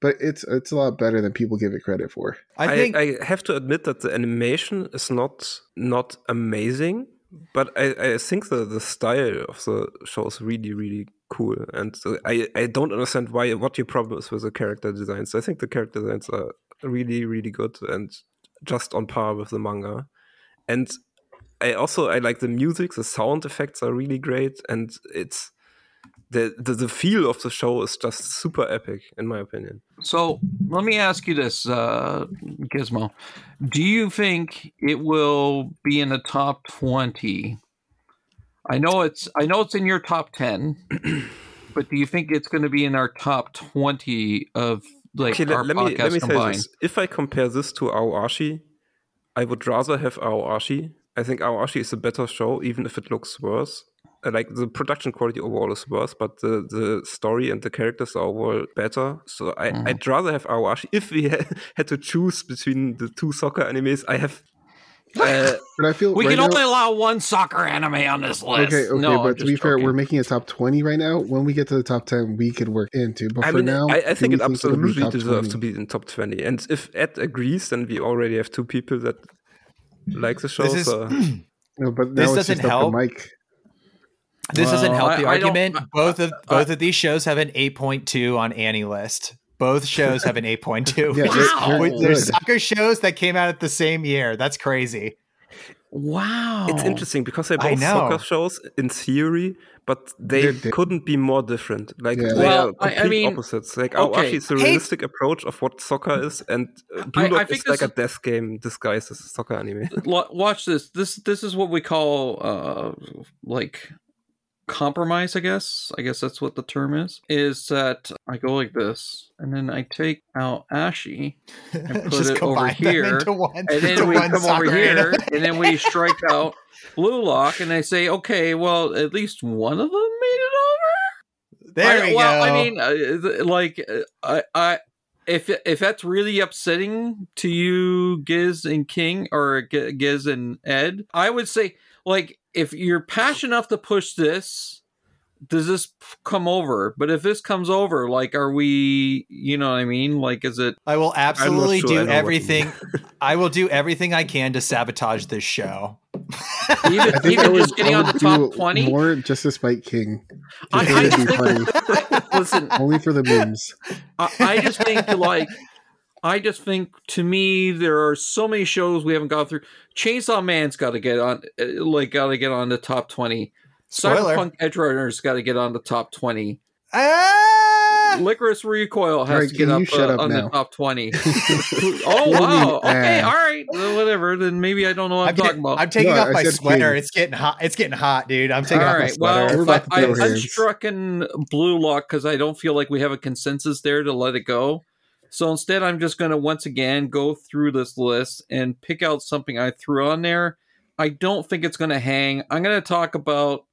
A: But it's it's a lot better than people give it credit for.
F: I
C: I,
F: think
C: I have to admit that the animation is not not amazing, but I, I think the, the style of the show is really really cool, and so I I don't understand why what your problem is with the character designs. I think the character designs are really really good and just on par with the manga, and I also I like the music. The sound effects are really great, and it's the the, the feel of the show is just super epic in my opinion.
E: So let me ask you this, uh, Gizmo. Do you think it will be in the top twenty? I know it's I know it's in your top ten, but do you think it's going to be in our top twenty of like
C: Okay,
E: our
C: let, let me let me say
E: combined.
C: this. If I compare this to Aoashi, I would rather have Aoashi. I think Aoashi is a better show, even if it looks worse. Uh, Like the production quality overall is worse, but the, the story and the characters are overall better. So I,
E: Mhm.
C: I'd rather have Aoashi. If we ha- had to choose between the two soccer animes, I have. Uh,
A: But I feel
E: We
A: right
E: can
A: now-
E: only allow one soccer anime on this list.
A: Okay, okay,
E: No,
A: but to be
E: just
A: fair, we're making a top twenty right now. When we get to the top ten, we could work into. But
C: I
A: for
C: mean,
A: now,
C: I, I think it
A: it'll be
C: absolutely
A: top
C: deserves
A: 20?
C: to be in top 20. And if Ed agrees, then we already have two people that like the show.
F: This is
C: so
A: No, but
F: This
A: it's
F: doesn't
A: just up to
F: help.
A: Mike.
F: This doesn't
E: Well,
F: help the
E: I
F: argument.
E: I-
F: both of
E: I-
F: both of these shows have an 8.2 on AniList. Both shows have an 8.2.
A: Yeah,
F: which
A: they're-
F: is-
E: Wow.
A: they're
F: There's soccer shows that came out at the same year. That's crazy.
E: wow,
C: it's interesting because they're both soccer shows in theory, but they
A: They're di-
C: couldn't be more different. Like
A: Yeah.
C: they
E: Well,
C: are
E: I- I
C: complete
E: mean,
C: opposites. Like
E: okay.
C: Aoashi is a
F: Hey-
C: realistic approach of what soccer is, and uh, Blue
E: I- I
C: Lock
E: think
C: is like a death game disguised as a soccer anime.
E: Watch this. This this is what we call uh like compromise. I guess. I guess that's what the term is. Is that I go like this, and then I take out Ashy and
F: put
E: it over here,
F: one.
E: and then we come over here, and then we strike out Blue Lock, and I say, okay, well, at least one of them made it over.
F: There
E: I,
F: we
E: well,
F: go.
E: I mean, uh, like, uh, I, I, if if that's really upsetting to you, Giz and King, or Giz and Ed, I would say, like, if you're passionate enough to push this, does this come over? But if this comes over, like, are we? You know what I mean? Like, is it?
F: I will absolutely
C: sure I
F: do
C: what you
F: everything. I will do everything I can to sabotage this show.
E: Even,
A: I think I
E: even
A: would,
E: just getting
A: I
E: on the top twenty.
A: more just to spite King.
E: I-
A: Just for it to
E: I
A: be
E: think- Listen,
A: Only for the memes.
E: I, I just think like I just think to me there are so many shows we haven't gone through. Chainsaw Man's got to get on, uh, like, got to get on the top twenty.
F: Spoiler.
E: Cyberpunk Edge Runner's got to get on the top twenty.
F: Ah!
E: Lycoris Recoil has
A: Alright,
E: to get up uh,
A: up
E: on
A: now?
E: the top twenty. oh wow! Okay,
A: uh,
E: all right, well, whatever. Then maybe I don't know what I'm,
F: I'm,
E: talking
F: getting-
E: about.
F: I'm taking
A: No,
F: off
A: I
F: my sweater.
A: King.
F: It's getting hot. It's getting hot, dude. I'm taking
E: All
F: off my
E: right.
F: sweater.
E: Well,
A: We're about to
E: I,
A: throw
E: I, I've
A: hands.
E: struck in Blue Lock because I don't feel like we have a consensus there to let it go. So instead, I'm just going to once again go through this list and pick out something I threw on there. I don't think it's going to hang. I'm going to talk about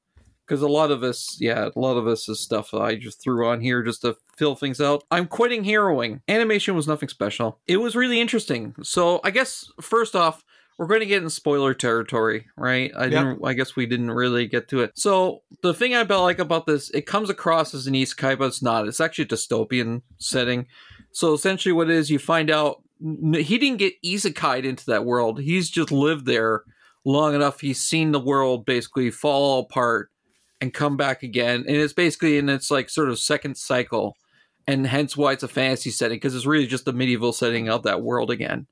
E: because a lot of us, yeah, a lot of us is stuff I just threw on here just to fill things out. I'm quitting heroing. Animation was nothing special. It was really interesting. So I guess first off, we're going to get in spoiler territory, right? I
F: Yep.
E: didn't. I guess we didn't really get to it. So the thing I like about this, it comes across as an isekai, but it's not. It's actually a dystopian setting. So essentially, what it is, you find out he didn't get isekai'd into that world. He's just lived there long enough. He's seen the world basically fall apart and come back again, and it's basically in its like sort of second cycle, and hence why it's a fantasy setting because it's really just the medieval setting of that world again.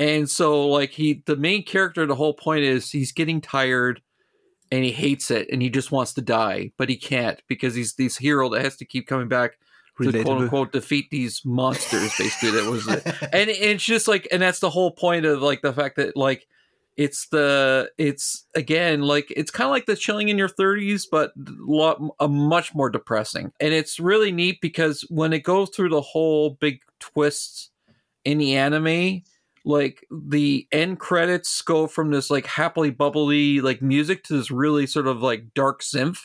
E: And so, like he, the main character, the whole point is he's getting tired, and he hates it, and he just wants to die, but he can't because he's this hero that has to keep coming back to quote unquote defeat these monsters. Basically, that was it. And it's just like, and that's the whole point of like the fact that like it's the it's again like it's kind of like the chilling in your 30s but lot a much more depressing and it's really neat because when it goes through the whole big twists in the anime like the end credits go from this like happily bubbly like music to this really sort of like dark synth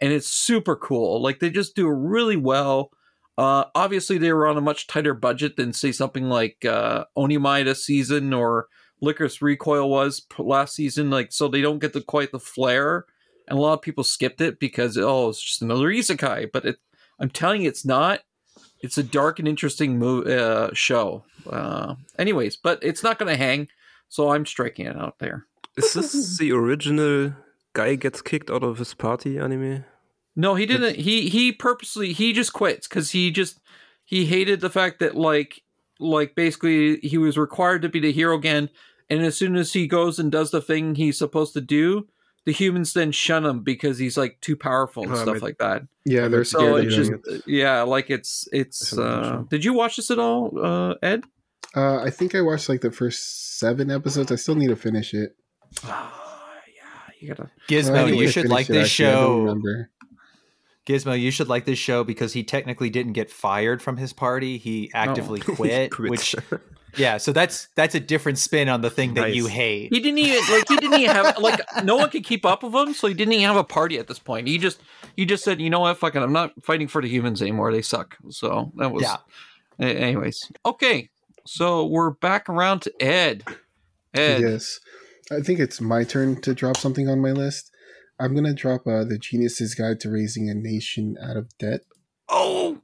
E: and it's super cool like they just do it really well uh obviously they were on a much tighter budget than say something like uh onimai this season or lycoris recoil was p- last season like so they don't get the quite the flair. And a lot of people skipped it because oh it's just another isekai but it i'm telling you it's not. It's a dark and interesting mo- uh, show. Uh, anyways but it's not going to hang so i'm striking it out there.
C: Is this the original guy gets kicked out of his party anime?
E: No he didn't he he purposely he just quits because he just he hated the fact that like like basically he was required to be the hero again and as soon as he goes and does the thing he's supposed to do the humans then shun him because he's like too powerful and
C: Oh,
E: stuff
C: my-
E: like that
A: Yeah, they're
E: so
A: scared of
E: it's just
A: it.
E: yeah like it's it's
C: I haven't watched
E: uh did you watch this at all uh ed
A: Uh, I think I watched like the first seven episodes. I still need to finish it.
E: Ah, yeah you gotta
A: Well, I
F: Gizmo,
A: need
F: you should like this
A: actually. I
F: show.
A: Remember.
F: Gizmo, you should like this show because he technically didn't get fired from his party. He actively quit,
C: Quit.
F: which yeah, so that's that's a different spin on the thing that you hate.
E: He didn't even like he didn't even have like no one could keep up with him, so he didn't even have a party at this point. He just he just said, you know what, fucking, I'm not fighting for the humans anymore. They suck. So that was
F: Yeah.
E: Anyways. Okay, so we're back around to Ed. Ed,
A: Yes. I think it's my turn to drop something on my list. I'm going to drop uh, The Genius's Guide to Raising a Nation Out of Debt.
E: oh,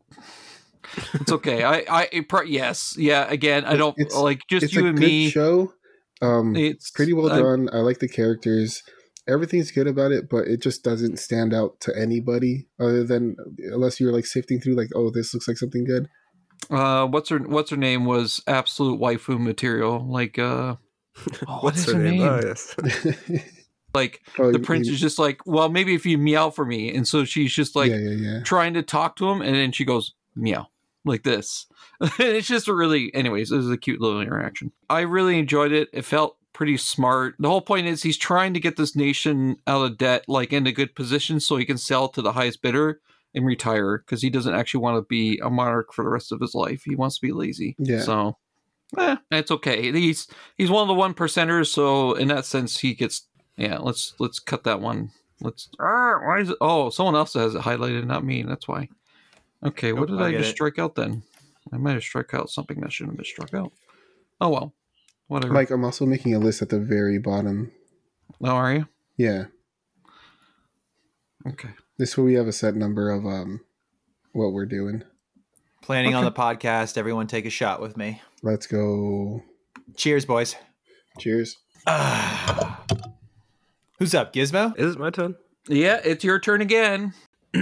E: it's okay. I I it pro- yes, yeah. Again, I don't
A: It's-
E: like just
A: it's
E: you
A: a
E: and
A: good
E: me.
A: show. Um,
E: It's
A: pretty well
E: I-
A: done. I like the characters. Everything's good about it, but it just doesn't stand out to anybody other than unless you're like sifting through, like, oh, this looks like something good.
E: Uh, what's her what's her name was absolute waifu material. Like uh, oh, what
C: What's
E: is
C: her name?
E: name?
C: Oh, yes.
E: Like
A: Oh,
E: the prince
A: you-
E: is just like, well, maybe if you meow for me, and so she's just like
A: yeah, yeah, yeah.
E: trying to talk to him, and then she goes meow like this. it's just a really, anyways, it was a cute little interaction. I really enjoyed it. It felt pretty smart. The whole point is he's trying to get this nation out of debt, like in a good position, so he can sell to the highest bidder and retire because he doesn't actually want to be a monarch for the rest of his life. He wants to be lazy.
A: Yeah.
E: So. Eh, it's okay. He's he's one of the one percenters, so in that sense, he gets. Yeah, let's let's cut that one. Let's. Ah, why is it? Oh, someone else has it highlighted, not me. That's why. Okay, what
F: Nope,
E: did
F: I
E: I, just
F: it.
E: strike out then? I might have struck out something that shouldn't have been struck out. Oh well, whatever.
A: Mike, I'm also making a list at the very bottom.
E: How are you?
A: Yeah.
E: Okay.
A: This way we have a set number of um what we're doing.
F: Planning on the podcast. Everyone take a shot with me.
A: Let's go.
F: Cheers, boys.
A: Cheers.
F: Ah. Who's up, Gizmo?
C: Is it my turn?
E: Yeah, it's your turn again.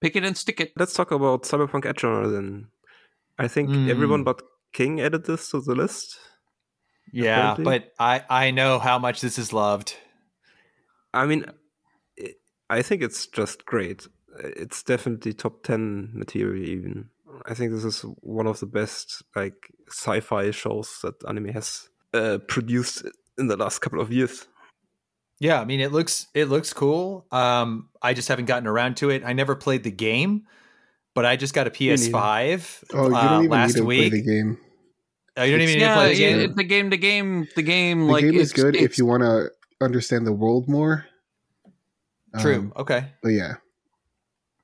E: Pick it and stick it.
C: Let's talk about Cyberpunk Edge Runner then. I think
F: Mm.
C: everyone but King added this to the list.
F: Yeah,
C: Apparently.
F: but I I know how much this is loved.
C: I mean, i- I think it's just great. It's definitely top 10 material, even. I think this is one of the best like sci-fi shows that anime has uh, produced in the last couple of years.
F: Yeah, I mean it looks it looks cool. Um, I just haven't gotten around to it. I never played the game, but I just got a. PS5
A: Oh, you
F: uh,
A: don't even
F: last
A: need to
F: week.
A: play the game.
F: Oh, you don't even need to
E: yeah,
F: play the game.
E: it- the game, the game, the game.
A: The
E: like
A: game is
E: it's-
A: good if you want to understand the world more.
F: True.
A: Um,
F: okay.
A: but yeah,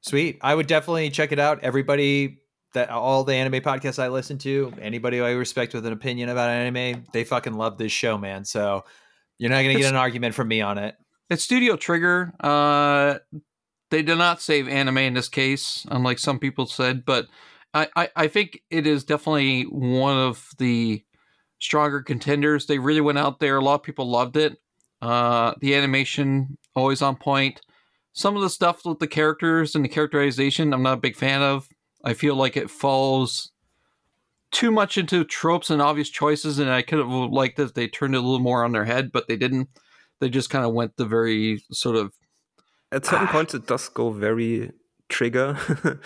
F: Sweet. I would definitely check it out. Everybody that all the anime podcasts I listen to, anybody I respect with an opinion about anime, they fucking love this show, man. So you're not gonna get an argument from me on it.
E: It's Studio Trigger. Uh, they did not save anime in this case, unlike some people said, but I, I, I think it is definitely one of the stronger contenders. They really went out there. A lot of people loved it. Uh, the animation always on point. Some of the stuff with the characters and the characterization, I'm not a big fan of. I feel like it falls too much into tropes and obvious choices, and I could have liked if they turned it a little more on their head, but they didn't they just kind of went the very sort of
C: At certain points, it does go very trigger.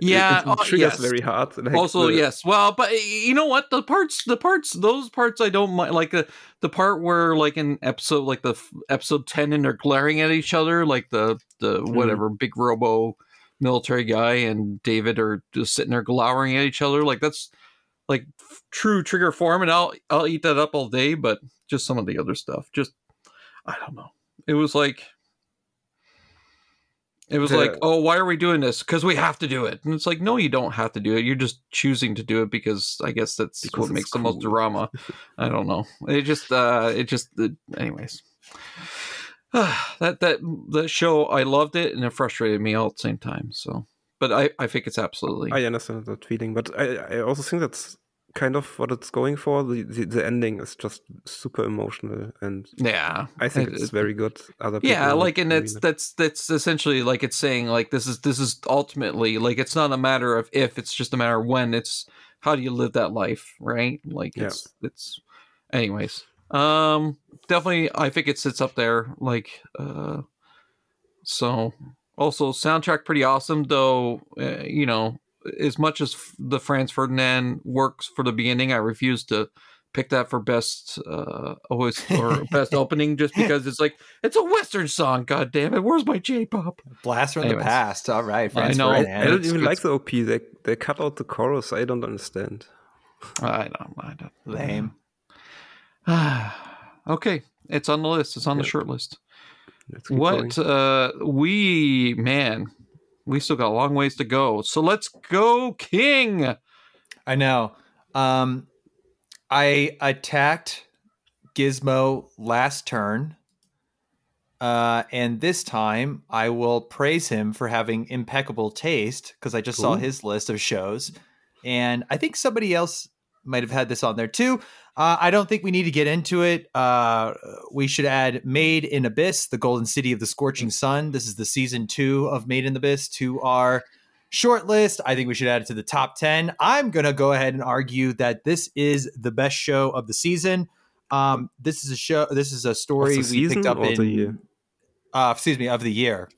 E: Yeah,
C: it,
E: oh,
C: triggers
E: yes.
C: very hard. Like
E: also
C: the-
E: yes well but you know what the parts the parts those parts i don't mind like the the part where like in episode like the f- episode 10 and they're glaring at each other like the the
C: Mm-hmm.
E: whatever big robo military guy and david are just sitting there glowering at each other like that's like f- true trigger form and i'll i'll eat that up all day but just some of the other stuff just i don't know it was like it was
C: The-
E: like, oh, why are we doing this? Because we have to do it. And it's like, no, you don't have to do it. You're just choosing to do it because I guess that's
C: Because
E: what makes the most drama. I don't know. It just, uh, it just, uh, anyways. that that the show, I loved it and it frustrated me all at the same time. So, but I I think it's absolutely
C: I understand that feeling, but I, I also think that's kind of what it's going for. The, the the ending is just super emotional, and
E: yeah.
C: I think
E: It-
C: it's
E: it-
C: very good. Other people
E: yeah like and that's that's that's essentially like it's saying like this is this is ultimately like it's not a matter of if it's just a matter of when it's how do you live that life right like
C: Yeah.
E: it's it's anyways um definitely i think it sits up there like uh so also soundtrack pretty awesome though uh, you know as much as f- the franz ferdinand works for the beginning i refuse to pick that for best uh OST or best opening just because it's like it's a Western song. God damn it! Where's my J-pop?
F: Blast from
E: Anyways.
F: the past. All right,
E: I know.
F: Ferdinand.
C: I don't even
E: good.
C: like the OP. They they cut out the chorus. I don't understand.
E: I don't. I don't.
F: Lame.
E: okay, it's on the list. It's on the short list.
C: Let's keep going.
E: What uh we man, we still got a long ways to go. So let's go, King.
F: I know. Um, I attacked Gizmo last turn. Uh, and this time I will praise him for having impeccable taste because I just saw his list of shows. And I think somebody else might have had this on there too. Uh, I don't think we need to get into it. Uh, we should add Made in Abyss, the Golden City of the Scorching Sun. This is the season two of Made in Abyss to our short list. I think we should add it to the top 10. I'm going to go ahead and argue that this is the best show of the season. Um, this is a show, this is a story we picked up in. Uh, excuse me, of the year.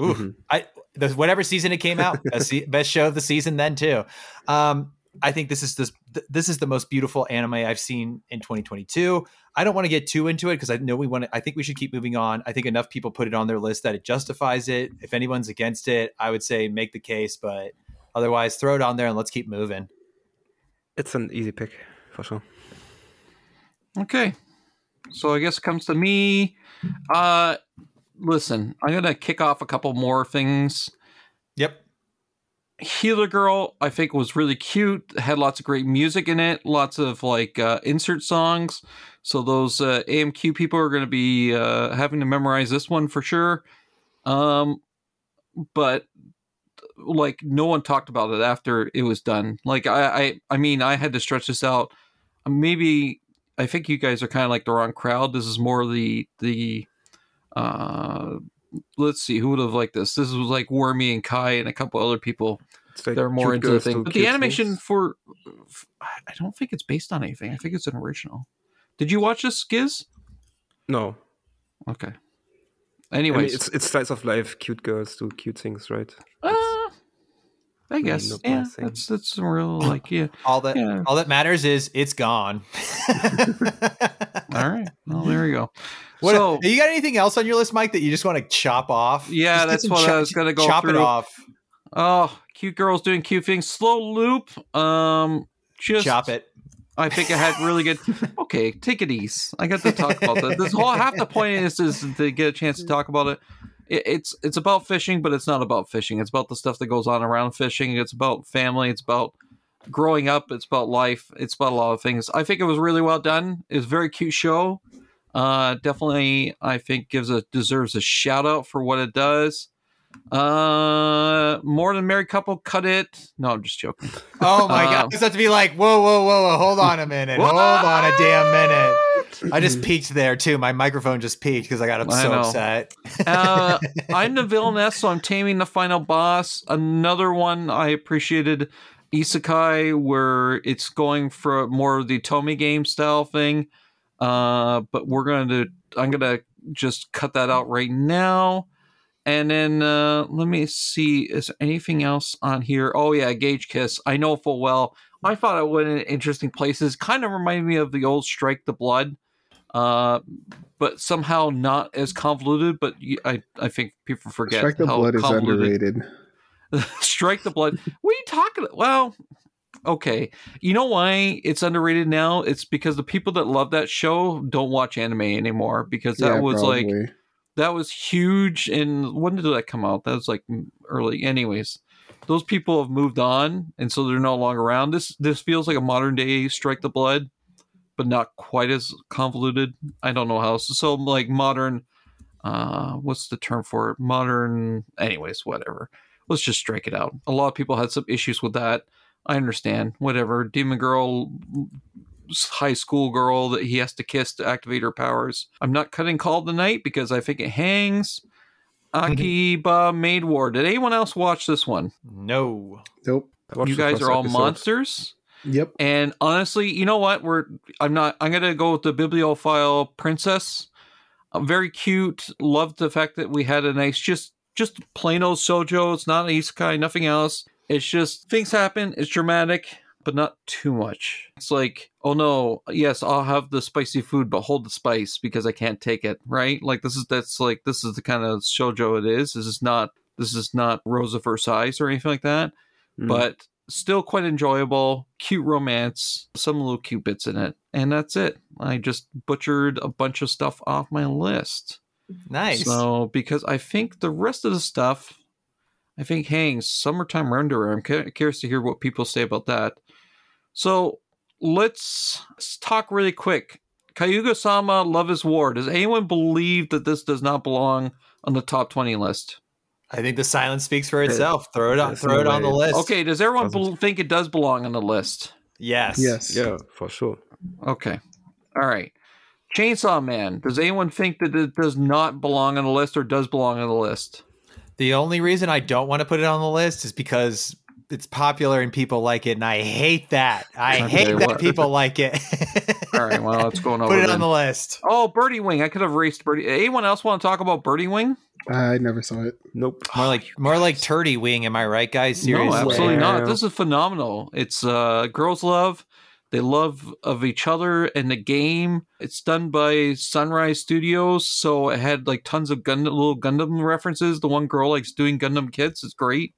F: Ooh,
C: Mhm.
F: I the, whatever season it came out, best, best show of the season then too. Um, I think this is this this is the most beautiful anime I've seen in 2022. I don't want to get too into it because I know we want to. I think we should keep moving on. I think enough people put it on their list that it justifies it. If anyone's against it, I would say make the case, but otherwise, throw it on there and let's keep moving.
C: It's an easy pick for sure.
E: Okay. So I guess it comes to me. Uh listen, I'm gonna kick off a couple more things.
F: Yep.
E: Healer Girl, I think was really cute. Had lots of great music in it, lots of like uh, insert songs. So those uh, AMQ people are going to be uh, having to memorize this one for sure. Um, but like no one talked about it after it was done. Like I, I, I mean, I had to stretch this out. Maybe I think you guys are kind of like the wrong crowd. This is more the the. Uh, let's see who would have liked this. This was like Wormy and Kai and a couple other people.
C: Like
E: They're more into the thing. But the animation
C: things.
E: for, I don't think it's based on anything. I think it's an original. Did you watch this, Giz?
C: No.
E: Okay.
C: I mean,
E: Anyways,
C: it's it's slice of life. Cute girls do cute things, right?
E: uh, I guess yeah, that's that's some real like yeah.
F: All that
E: Yeah.
F: all that matters is it's gone.
E: All right, well there we go.
F: What,
E: so
F: you got anything else on your list, Mike, that you just want to chop off?
E: Yeah,
F: Just
E: that's what I was gonna go
F: Chop it off.
E: oh, cute girls doing cute things. Slow loop. Um, just
F: Chop it.
E: I think I had really good. Okay, take it easy. I got to talk about that. This whole half the point is is to get a chance to talk about it. It. It's it's about fishing, but it's not about fishing. It's about the stuff that goes on around fishing. It's about family. It's about growing up. It's about life. It's about a lot of things. I think it was really well done. It was a very cute show. Uh, definitely, I think gives a deserves a shout out for what it does. Uh, more than married couple cut it. No, I'm just joking.
F: Oh my
E: Um,
F: god! It's have to be like, whoa, whoa, whoa, whoa! Hold on a minute. Hold on a damn minute. I just peaked there too. My microphone just peaked because I got
E: I
F: so
E: know.
F: upset.
E: uh, I'm the villainess, so I'm taming the final boss. Another one I appreciated, Isekai, where it's going for more of the otome game style thing. Uh, but we're going to, I'm going to just cut that out right now. And then uh, let me see, is there anything else on here? Oh, yeah, Engage Kiss. I know full well. I thought it went in interesting places. Kind of reminded me of the old Strike the Blood. Uh, but somehow not as convoluted. But I, I think people forget
A: Strike the Blood is underrated.
E: Strike the blood. What are you talking? about? Well, okay. You know why it's underrated now? It's because the people that love that show don't watch anime anymore because that
A: Yeah,
E: was like that was huge. And when did that come out? That was like early. Anyways, those people have moved on, and so they're no longer around. This this feels like a modern day Strike the Blood, but not quite as convoluted. I don't know how. else. So like modern. Uh, what's the term for it? Modern. Anyways, whatever. Let's just strike it out. A lot of people had some issues with that. I understand. Whatever. Demon girl, high school girl that he has to kiss to activate her powers. I'm not cutting Call tonight because I think it hangs. Akiba Maid War. Did anyone else watch this one?
F: No.
A: Nope.
E: You guys are all
C: episode.
E: monsters.
A: Yep.
E: And honestly, you know what? We're I'm not I'm gonna go with the bibliophile princess. Uh, very cute. Loved the fact that we had a nice just just plain old shojo. It's not an isekai, nothing else. It's just things happen. It's dramatic. but not too much. It's like, oh no, yes, I'll have the spicy food, but hold the spice because I can't take it, right? Like this is that's like this is the kind of shojo it is. This is not this is not Rose of Versailles or anything like that,
C: Mm.
E: but still quite enjoyable. Cute romance, some little cute bits in it, and that's it. I just butchered a bunch of stuff off my list.
F: Nice.
E: So because I think the rest of the stuff, I think hangs summertime render. I'm curious to hear what people say about that. So let's, let's talk really quick. Kaguya-sama, Love Is War. Does anyone believe that this does not belong on the top twenty list?
F: I think the silence speaks for itself. Throw it on.
C: There's
F: Throw
C: no
F: it on the list.
E: Okay, does everyone
C: Doesn't.
E: think it does belong on the list?
F: Yes.
A: Yes.
C: yeah, for sure.
E: Okay. All right. Chainsaw Man. Does anyone think that it does not belong on the list or does belong on the list?
F: The only reason I don't want to put it on the list is because it's popular and people like it, and I hate that. I
E: Okay,
F: hate that
E: what-
F: people like it.
E: All right. Well, let's on over.
F: put it
E: then.
F: on the list.
E: Oh, Birdie Wing. I could have raced Birdie. Anyone else want to talk about Birdie Wing?
A: I never saw it.
C: Nope.
F: More like more like turdy wing. Am I right, guys? Seriously.
E: No, absolutely
C: Yeah.
E: not. This is phenomenal. It's uh, girls love. They love of each other and the game. It's done by Sunrise Studios, so it had like tons of Gundam, little Gundam references. The one girl likes doing Gundam kits. It's great.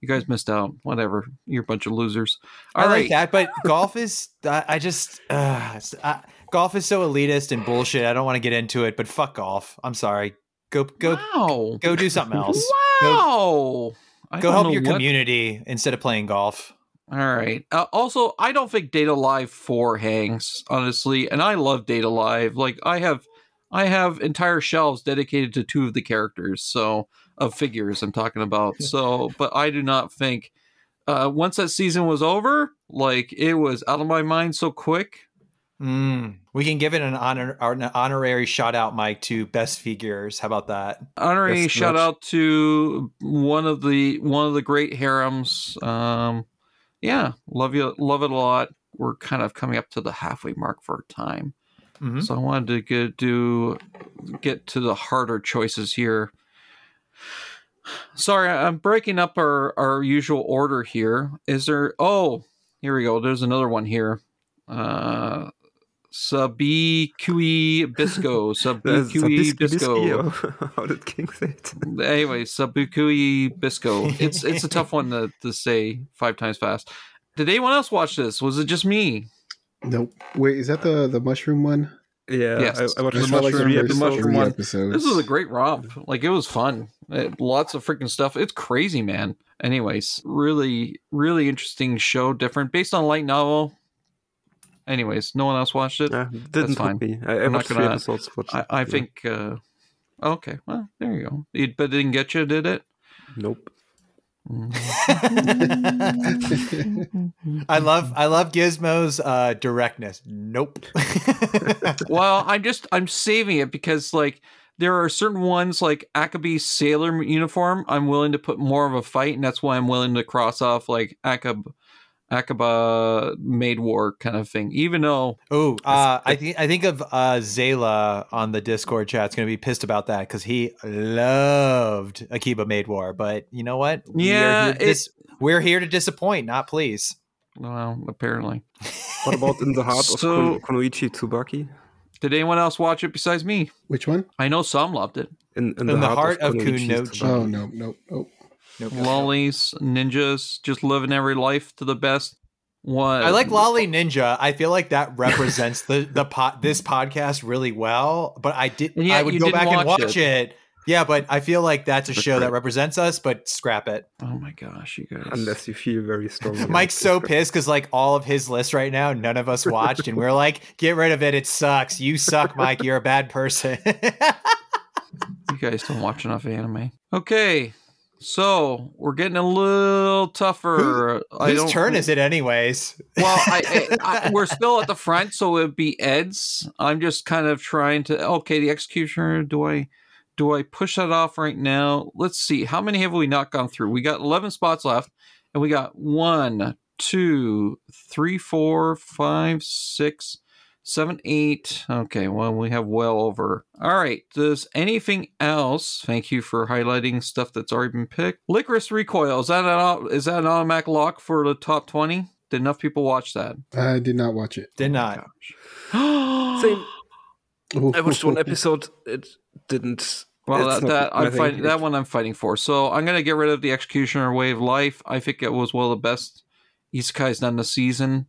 E: You guys missed out. Whatever. You're a bunch of losers.
F: I
E: All
F: like that, but golf is. I, I just. Uh, s- I- golf is so elitist and bullshit. I don't want to get into it, but fuck golf. I'm sorry. Go go
E: Wow.
F: go do something else.
E: Wow. I
F: Go help your
E: what-
F: community instead of playing golf.
E: All right. Uh, also, I don't think Date A Live 4 hangs, honestly, and I love Date A Live. Like I have I have entire shelves dedicated to two of the characters, so of figures I'm talking about. So, but I do not think uh once that season was over, like it was out of my mind so quick.
F: Mm. We can give it an honor an honorary shout out, Mike, to best figures. How about that?
E: Honorary
C: That's
E: shout
C: much-
E: out to one of the one of the great harems. Um yeah, love you love it a lot. We're kind of coming up to the halfway mark for our time.
F: Mhm.
E: So I wanted to get, do get to the harder choices here. Sorry, I'm breaking up our, our usual order here. Is there? Oh, here we go. There's another one here. Uh, Sabi Kui Bisco. Sabi
C: There's a
E: Kui
C: biscuit
E: Bisco.
C: How did King say it?
E: Anyway, Sabukui Bisco. It's it's a tough one to, to say five times fast. Did anyone else watch this? Was it just me?
A: Nope. Wait, is that the the mushroom one?
C: Yeah,
E: Yes.
C: I, I watched the
A: saw, like,
C: mushroom
A: the
E: the mushroom one.
A: episodes.
E: This was a great romp. Like it was fun. It- lots of freaking stuff. It's crazy, man. Anyways, really, really interesting show. Different, based on light novel. Anyways, no one else watched it.
C: Yeah, didn't
E: fine.
C: me. I, I
E: I'm not gonna-
C: episodes.
E: I, I
C: yeah.
E: think. uh Okay, well, there you go. It, but it didn't get you, did it?
C: Nope.
F: I love I love Gizmo's uh, directness. Nope.
E: well, I'm just I'm saving it because like there are certain ones like Akebi's sailor uniform. I'm willing to put more of a fight, and that's why I'm willing to cross off like Akab, Akaba Maid War kind of thing. Even though
F: Oh, uh, I think I think of uh, Zayla on the Discord chat's going to be pissed about that because he loved Akiba Maid War. But you know what? We are
E: Yeah,
F: here to dis- we're here to disappoint, not please.
E: well, apparently,
C: What about in the heart
E: So-
C: of Kon- Kunoichi Tsubaki?
E: did anyone else watch it besides me?
A: Which one?
E: I know some loved it.
C: In, in,
F: In the heart of
C: Konoichi
F: Kunoichi.
C: Tsubaki.
A: Oh no, nope, nope.
F: Nope.
E: Lollies, ninjas, just living every life to the best. What
F: I like Lolly Ninja. I feel like that represents the the pot this podcast really well. But I did
E: And yet
F: I would go
E: didn't
F: back and
E: watch
F: watch it. Yeah, but I feel like that's a
C: That's
F: show that represents us. But scrap it.
E: Oh my gosh, you guys!
C: Unless you feel very strongly.
F: Mike's so pissed because like all of his list right now, none of us watched, and we're like, "Get rid of it. It sucks. You suck, Mike. You're a bad person."
E: You guys don't watch enough anime. Okay, so we're getting a little tougher. I
F: Whose turn is it, anyways?
E: Well, I, I, I, we're still at the front, so it'd be Ed's. I'm just kind of trying to. Okay, the executioner. Do I, do I push that off right now? Let's see. How many have we not gone through? We got 11 spots left, and we got one, two, three, four, five, six, seven, eight. Okay, well, we have well over. All right. Does anything else? Thank you for highlighting stuff that's already been picked. Lycoris recoil is that an is that an automatic lock for the top 20? Did enough people watch that?
A: I did not watch it.
F: Did not.
C: Same. I watched one episode. It didn't.
E: Well, that,
C: not
E: that I'm fighting. That one I'm fighting for. So I'm gonna get rid of the Executioner Way of Life. I think it was one of the best isekais done this season.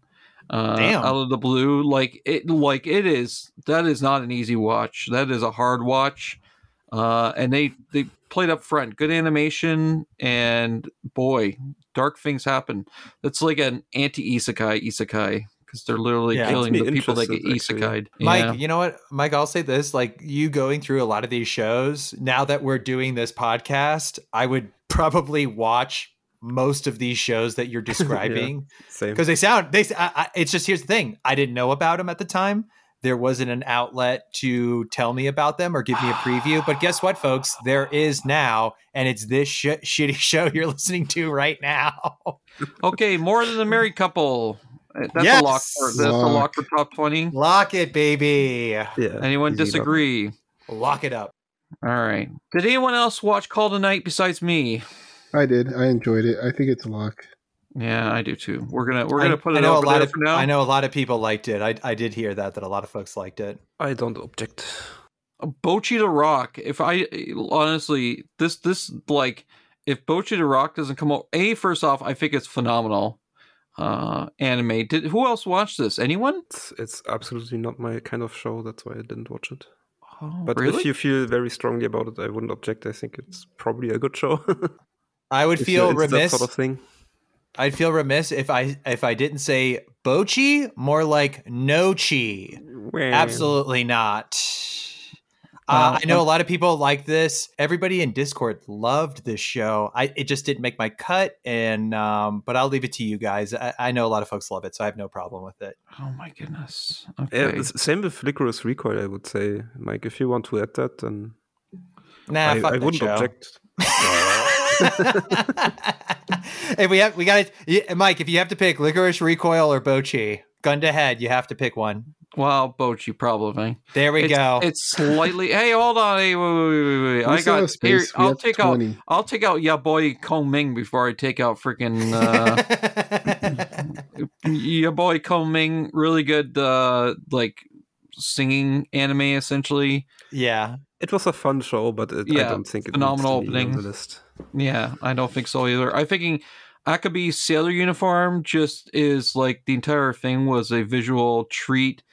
E: Uh, Out of the blue, like it, like it is. That is not an easy watch. That is a hard watch. Uh, and they they played up front. Good animation, and boy, dark things happen. It's like an anti isekai isekai because they're literally
F: Yeah.
E: killing the people that get isekai'd.
F: Mike,
E: Yeah.
F: you know what? Mike, I'll say this. Like you going through a lot of these shows, now that we're doing this podcast, I would probably watch most of these shows that you're describing
C: Same.
F: because they sound they I, I, it's just here's the thing i didn't know about them at the time there wasn't an outlet to tell me about them or give me a preview but guess what folks there is now and it's this sh- shitty show you're listening to right now
E: Okay, more than a married couple. Uh, That's
F: Yes!
E: a lock. For, that's a lock
A: Lock.
E: for top twenty.
F: lock it baby
C: Yeah.
E: Anyone disagree?
F: lock it up
E: All right. Did anyone else watch Call Tonight besides me?
A: I did. I enjoyed it. I think it's a lock.
E: Yeah, I do too. We're gonna we're
F: I-
E: gonna put
F: I
E: it
F: know a
E: over
F: lot
E: there
F: of
E: for now.
F: i know a lot of people liked it I, I did hear that that a lot of folks liked it
C: I don't object.
E: Bocchi the Rock. If I honestly, this this like if Bocchi the Rock doesn't come out, a first off, I think it's phenomenal. Uh, anime. Did who else watched this? Anyone?
C: It's, it's absolutely not my kind of show. That's why I didn't watch it.
E: Oh,
C: But
E: really?
C: if you feel very strongly about it, I wouldn't object. I think it's probably a good show.
F: i would
C: If
F: feel
C: you're
F: remiss
C: sort of thing.
F: i'd feel remiss if i if i didn't say bocchi more like nochi Absolutely not. Uh, I know a lot of people like this. Everybody in Discord loved this show. I it just didn't make my cut, and um, but I'll leave it to you guys. I, I know a lot of folks love it, so I have no problem with it.
E: Oh my goodness. Okay.
C: it's same with Lycoris Recoil, I would say. Mike, if you want to add that, then
F: Nah,
C: I,
F: fuck
C: I
F: that
C: wouldn't
F: show.
C: object.
F: if we have, we got to, Mike. If you have to pick Lycoris Recoil or Bocchi, gun to head, you have to pick one.
E: Well, Bocchi probably.
F: There we
E: it's,
F: go.
E: It's slightly. hey, hold on. Hey, wait, wait, wait, wait. I got here. I'll
A: have
E: take out.
A: 20.
E: I'll take out ya boy Kong Ming before I take out freaking uh, ya boy Kong Ming. Really good, uh, like singing anime essentially.
F: yeah,
C: It was a fun show, but it,
E: Yeah,
C: I don't think it
E: phenomenal
C: be on
E: opening.
C: the list.
E: Yeah, I don't think so either. I'm thinking Akebi sailor uniform just is like the entire thing was a visual treat.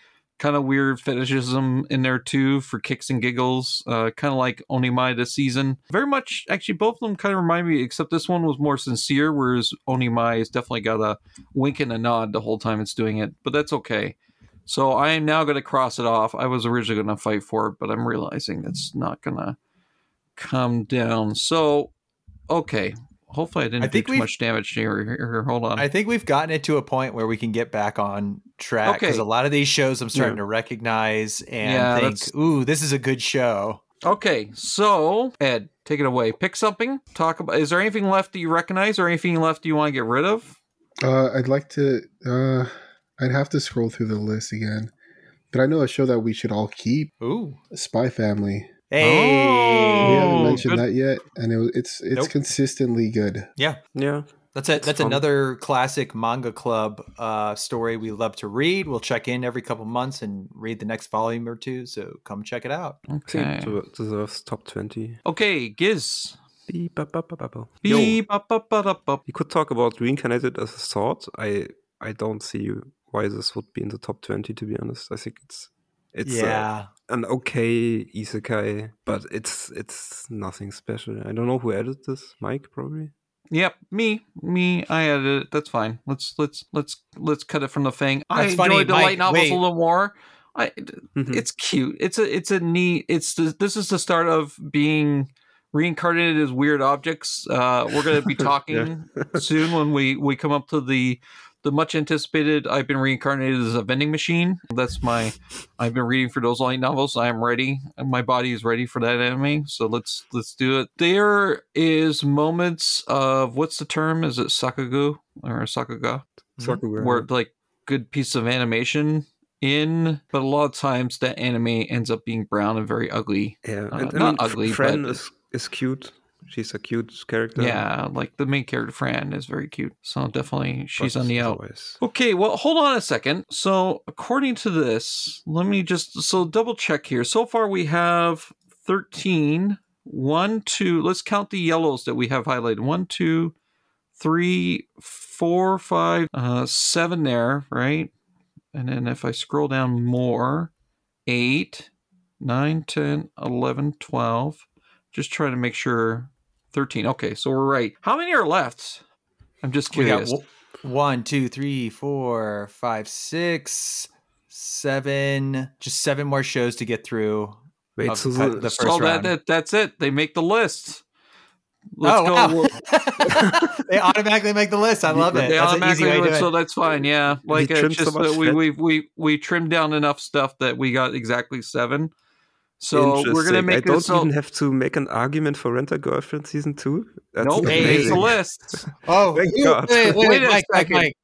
E: Kind of weird fetishism in there too for kicks and giggles. Uh, kind of like Onimai this season. Very much, actually, both of them kind of remind me, except this one was more sincere, whereas Onimai has definitely got a wink and a nod the whole time it's doing it. But that's okay. So I am now going to cross it off. I was originally going to fight for it, but I'm realizing it's not going to come down. So okay. Hopefully, I didn't
F: I
E: do too much damage here. Here, here, Hold on.
F: I think we've gotten it to a point where we can get back on track because
E: Okay.
F: a lot of these shows I'm starting
C: Yeah.
F: to recognize and
E: Yeah,
F: think,
E: that's-
F: "Ooh, this is a good show."
E: okay, so Ed, take it away. Pick something. Talk about. Is there anything left that you recognize, or anything left you want to get rid of?
A: Uh, I'd like to. Uh, I'd have to scroll through the list again, but I know a show that we should all keep:
F: Ooh,
A: Spy Family.
F: hey,
A: we haven't
E: Oh,
A: mentioned
E: good.
A: that yet, and it, it's it's
F: Nope.
A: consistently good.
F: yeah,
C: Yeah,
F: that's a that's
C: fun.
F: another classic manga club uh, story we love to read. We'll check in every couple months and read the next volume or two. So come check it out.
E: Okay.
C: it deserves top 20.
E: Okay, Giz.
C: You could talk about reincarnated as a sword. I I don't see why this would be in the top 20. To be honest, I think it's it's uh,
F: yeah,
C: an okay isekai, but it's it's nothing special. I don't know who added this. Mike probably.
E: Yep, me, me. I added it. That's fine. Let's let's let's let's cut it from the thing. I
F: That's funny,
E: enjoyed the
F: Mike,
E: light novels
F: wait.
E: a little more. I,
C: Mhm.
E: it's cute. It's a it's a neat. It's the, this is the start of being reincarnated as weird objects. Uh, we're going to be talking soon when we we come up to the the much anticipated. I've been reincarnated as a vending machine. That's my. I've been reading for those light novels. I am ready. My body is ready for that anime. So let's let's do it. There is moments of what's the term? Is it sakugu or sakuga?
C: Sakura.
E: where like good piece of animation in, but a lot of times that anime ends up being brown and very ugly.
C: yeah,
E: uh,
C: and,
E: not ugly,
C: Fran
E: but-
C: is is cute. She's a cute character.
E: Yeah, like the main character Fran is very cute. So definitely she's
C: but
E: on the out. Okay, well, hold on a second. So, according to this, let me just so double check here. So far, we have 13. One, two, let's count the yellows that we have highlighted. One, two, three, four, five, uh, seven there, right? And then if I scroll down more, eight, nine, 10, 11, 12. Just trying to make sure 13. Okay, so we're right. How many are left? I'm just
F: We got
E: curious.
F: one, two, three, four, five, six, seven. Just seven more shows to get through.
C: Wait,
F: of
C: so
F: the-
C: the,
F: the
E: so
F: first
E: that,
F: round.
E: that that's it. They make the list. Let's
F: oh,
E: go.
F: wow. They automatically make the list. I love it.
E: They
F: That's an easy
E: automatically
F: way to
E: do
F: do
E: it,
F: it.
E: so that's fine. Yeah, like
C: We
E: uh,
C: trimmed so
E: just uh, we, we we we trimmed down enough stuff that we got exactly seven. So we're gonna
C: Interesting.
E: make
C: I don't
E: this. So,
C: even have to make an argument for Rent a Girlfriend season two. That's
E: nope,
F: Hey.
E: it's
C: amazing.
E: a list.
F: Oh,
C: Thank
F: who-
C: God.
F: wait, wait,
E: Wait a
F: Mike, Mike,
E: second.
F: Mike.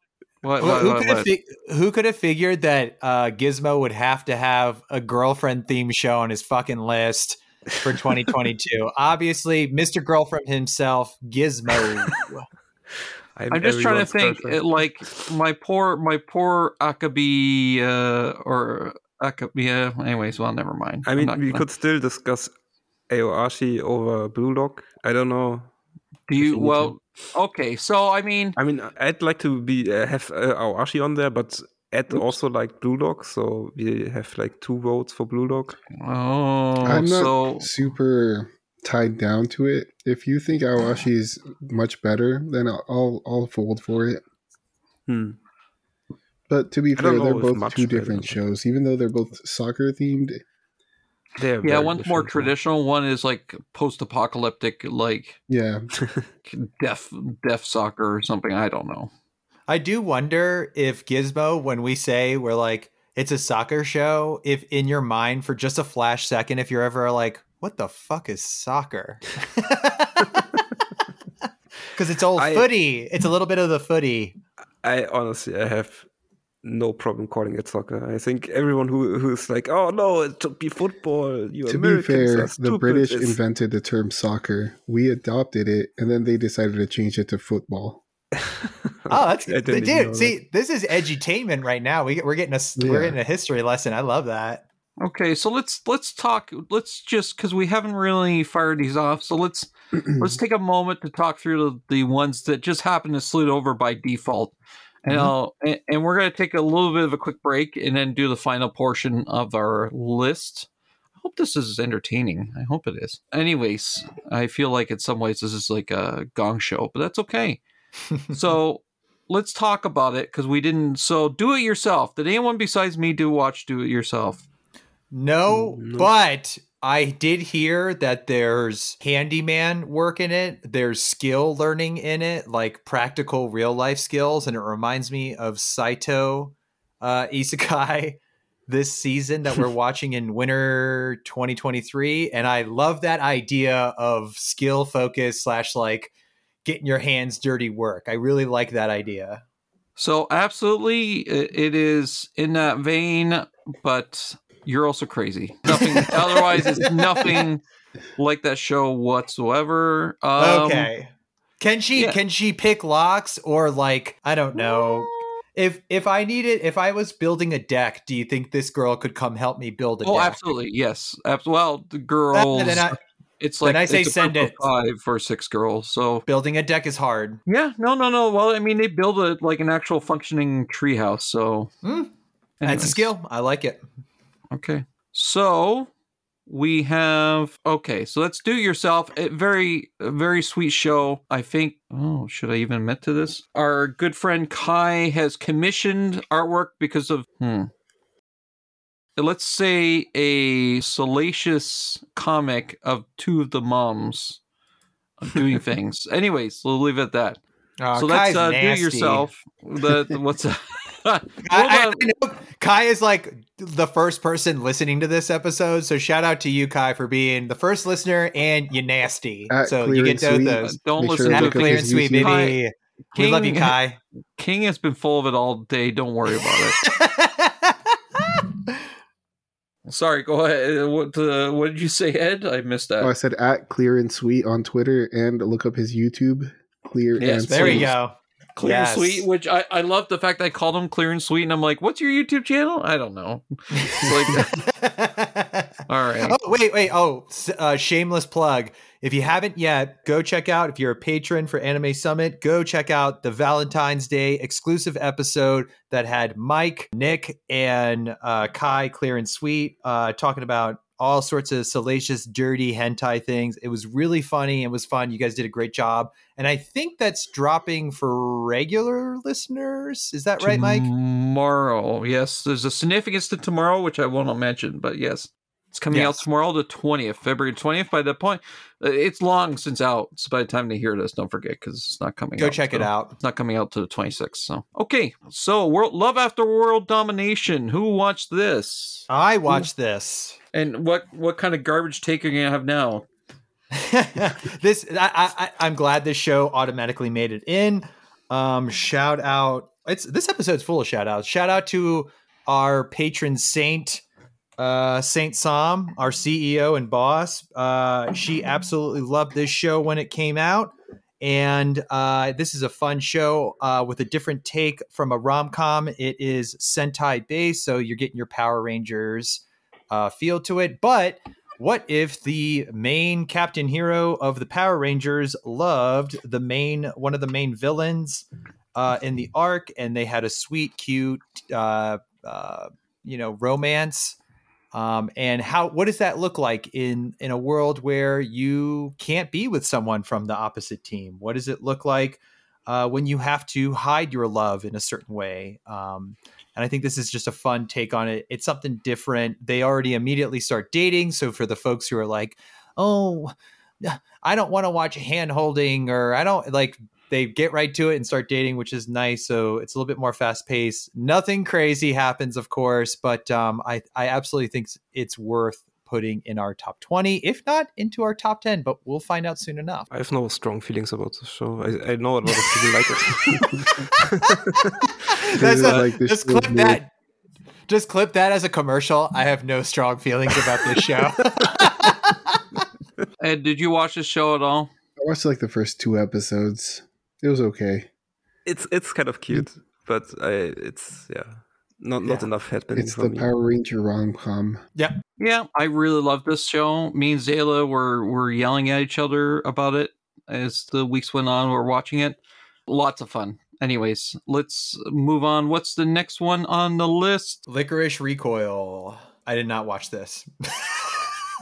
E: What?
F: Who,
E: what,
F: who
E: what,
F: could have
E: what?
F: fi- who could have figured that uh, Gizmo would have to have a girlfriend theme show on his fucking list for 2022? Obviously, Mr. Girlfriend himself, Gizmo.
E: I'm just trying to think. It, like my poor, my poor Akebi uh, or Akebi. Yeah. Anyways, well, never mind.
C: I mean, we
E: gonna-
C: could still discuss Aoashi over Blue Lock. I don't know.
E: Do you?
C: you need
E: Well, okay. So I mean,
C: I mean, I'd like to be uh, have uh, Aoashi on there, but add also like Blue Lock, so we have like two votes for Blue Lock.
E: oh,
A: I'm not
E: so
A: super tied down to it. If you think Aoashi is much better, then I'll, I'll I'll fold for it.
C: Hmm.
A: But to be fair, they're both two different shows, even though they're both soccer themed.
C: They're
E: yeah,
C: very
E: one's more
C: different,
E: traditional. One is like
C: post-apocalyptic,
E: post-apocalyptic, like
A: Yeah,
E: deaf, deaf soccer or something. I don't know.
F: I do wonder if Gizmo, when we say we're like, it's a soccer show, if in your mind for just a flash second, if you're ever like, what the fuck is soccer? Because it's old
C: I-
F: footy. It's a little bit of the footy.
C: I honestly, I have no problem calling it soccer. I think everyone who who's like, oh no, it should be football. You
A: to
C: Americans
A: be fair, the British
C: it's-
A: invented the term soccer. We adopted it, and then they decided to change it to football.
F: Oh, that's
C: I didn't even know
F: dude.
C: that.
F: See, this is edutainment right now. We we're getting a s- we're getting a history lesson. I love that.
E: Okay, so let's let's talk. Let's just because we haven't really fired these off. So let's let's take a moment to talk through the, the ones that just happen to slid over by default, and
A: Mhm.
E: I'll, and, and we're gonna take a little bit of a quick break and then do the final portion of our list. I hope this is entertaining. I hope it is. Anyways, I feel like in some ways this is like a gong show, but that's okay. so let's talk about it because we didn't. So do it yourself. Did anyone besides me do watch Do It Yourself?
F: No,
C: No.
F: but I did hear that there's handyman work in it. There's skill learning in it, like practical real life skills, and it reminds me of Saito uh, Isekai this season that we're watching in winter 2023. And I love that idea of skill focus slash like getting your hands dirty work. I really like that idea.
E: So absolutely, it is in that vein, but you're also crazy. Nothing. otherwise, it's nothing like that show whatsoever. Um,
F: okay. Can she
E: yeah.
F: can she pick locks or like I don't know. If if I needed if I was building a deck, do you think this girl could come help me build a
E: Oh,
F: deck?
E: absolutely. Yes. Well, the girls.
F: then I-
E: it's like
F: I say send it.
E: five or six girls. So
F: Building a deck is hard.
E: yeah, no, no, no. Well, I mean, they build a like an actual functioning treehouse. So
F: Hmm. That's a skill. I like it.
E: Okay. So we have okay, so let's do it yourself. A very a very sweet show. I think oh, should I even admit to this? Our good friend Kai has commissioned artwork because of hmm. Let's say a salacious comic of two of the moms doing things. Anyways, we'll leave it at that.
F: Oh,
E: so
F: Kai's
E: let's uh, do it yourself. The, the- what's that?
F: I, I- I know Kai is like the first person listening to this episode, so shout out to you, Kai, for being the first listener and you nasty.
A: At
F: so you get both
A: Sweet.
F: those.
E: Don't
A: Make
E: listen
A: sure
E: to
F: At
A: look
E: it.
A: at
F: clear and sweet,
A: YouTube.
F: baby. We love you, Kai.
E: King has been full of it all day. Don't worry about it. Sorry, go ahead. What uh, what did you say, Ed? I missed that.
A: Oh, I said at Clear and Sweet on Twitter and look up his YouTube. Clear
E: Yes,
A: and
F: There
A: Sweet.
F: you go.
E: Clear
F: Yes.
E: and sweet, which I, I love the fact that I called him clear and sweet, and I'm like, what's your YouTube channel? I don't know. Like, all right.
F: Oh wait, wait. Oh, uh, shameless plug. If you haven't yet, go check out. If you're a patron for Anime Plummet, go check out the Valentine's Day exclusive episode that had Mike, Nick, and uh, Kai, Clear and Sweet, uh, talking about all sorts of salacious, dirty hentai things. It was really funny. It was fun. You guys did a great job, and I think that's dropping for regular listeners. Is that right, Mike?
E: Tomorrow, yes. There's a significance to tomorrow, which I will not mention, but yes. It's coming out tomorrow, the 20th, February 20th. By that point, uh, it's long since out. So by the time they hear this, don't forget because it's not coming out.
F: Go
E: out.
F: check it out.
E: It's not coming out to the 26th. So, okay. So, world, Love After World Domination. Who watched this?
F: I watched this.
E: And what what kind of garbage take are you gonna have now?
F: this I, I I'm glad this show automatically made it in. Um, shout out! It's this episode's full of shout outs. Shout out to our patron saint, uh, Saint Sam, our CEO and boss. Uh, she absolutely loved this show when it came out. And uh, this is a fun show uh, with a different take from a rom com. It is Sentai based, so you're getting your Power Rangers uh, feel to it. But what if the main captain hero of the Power Rangers loved the main one of the main villains in the arc, and they had a sweet, cute, you know, romance? Um, and how what does that look like in in a world where you can't be with someone from the opposite team? What does it look like uh, when you have to hide your love in a certain way? Um, and I think this is just a fun take on it. It's something different. They already immediately start dating. So for the folks who are like, oh, I don't want to watch hand holding or I don't like, they get right to it and start dating, which is nice. So it's a little bit more fast paced. Nothing crazy happens, of course, but um, I, I absolutely think it's worth putting in our top 20, if not into our top 10, but we'll find out soon enough.
C: I have no strong feelings about the show. I, I know a lot of people like it.
F: That's a-
A: like
F: just clip
A: made-
F: that. Just clip that as a commercial. I have no strong feelings about this show.
E: Ed, did you watch the show at all?
A: I watched like the first two episodes. It was okay.
C: it's it's kind of cute, but I it's yeah, not not
F: Yeah.
C: enough happening
A: It's
C: for
A: the
C: me.
A: Power Ranger rom com.
E: Yeah, yeah. I really love this show. Me and Zayla were were yelling at each other about it as the weeks went on. We are watching it. Lots of fun. Anyways, let's move on. What's the next one on the list?
F: Lycoris Recoil. I did not watch this.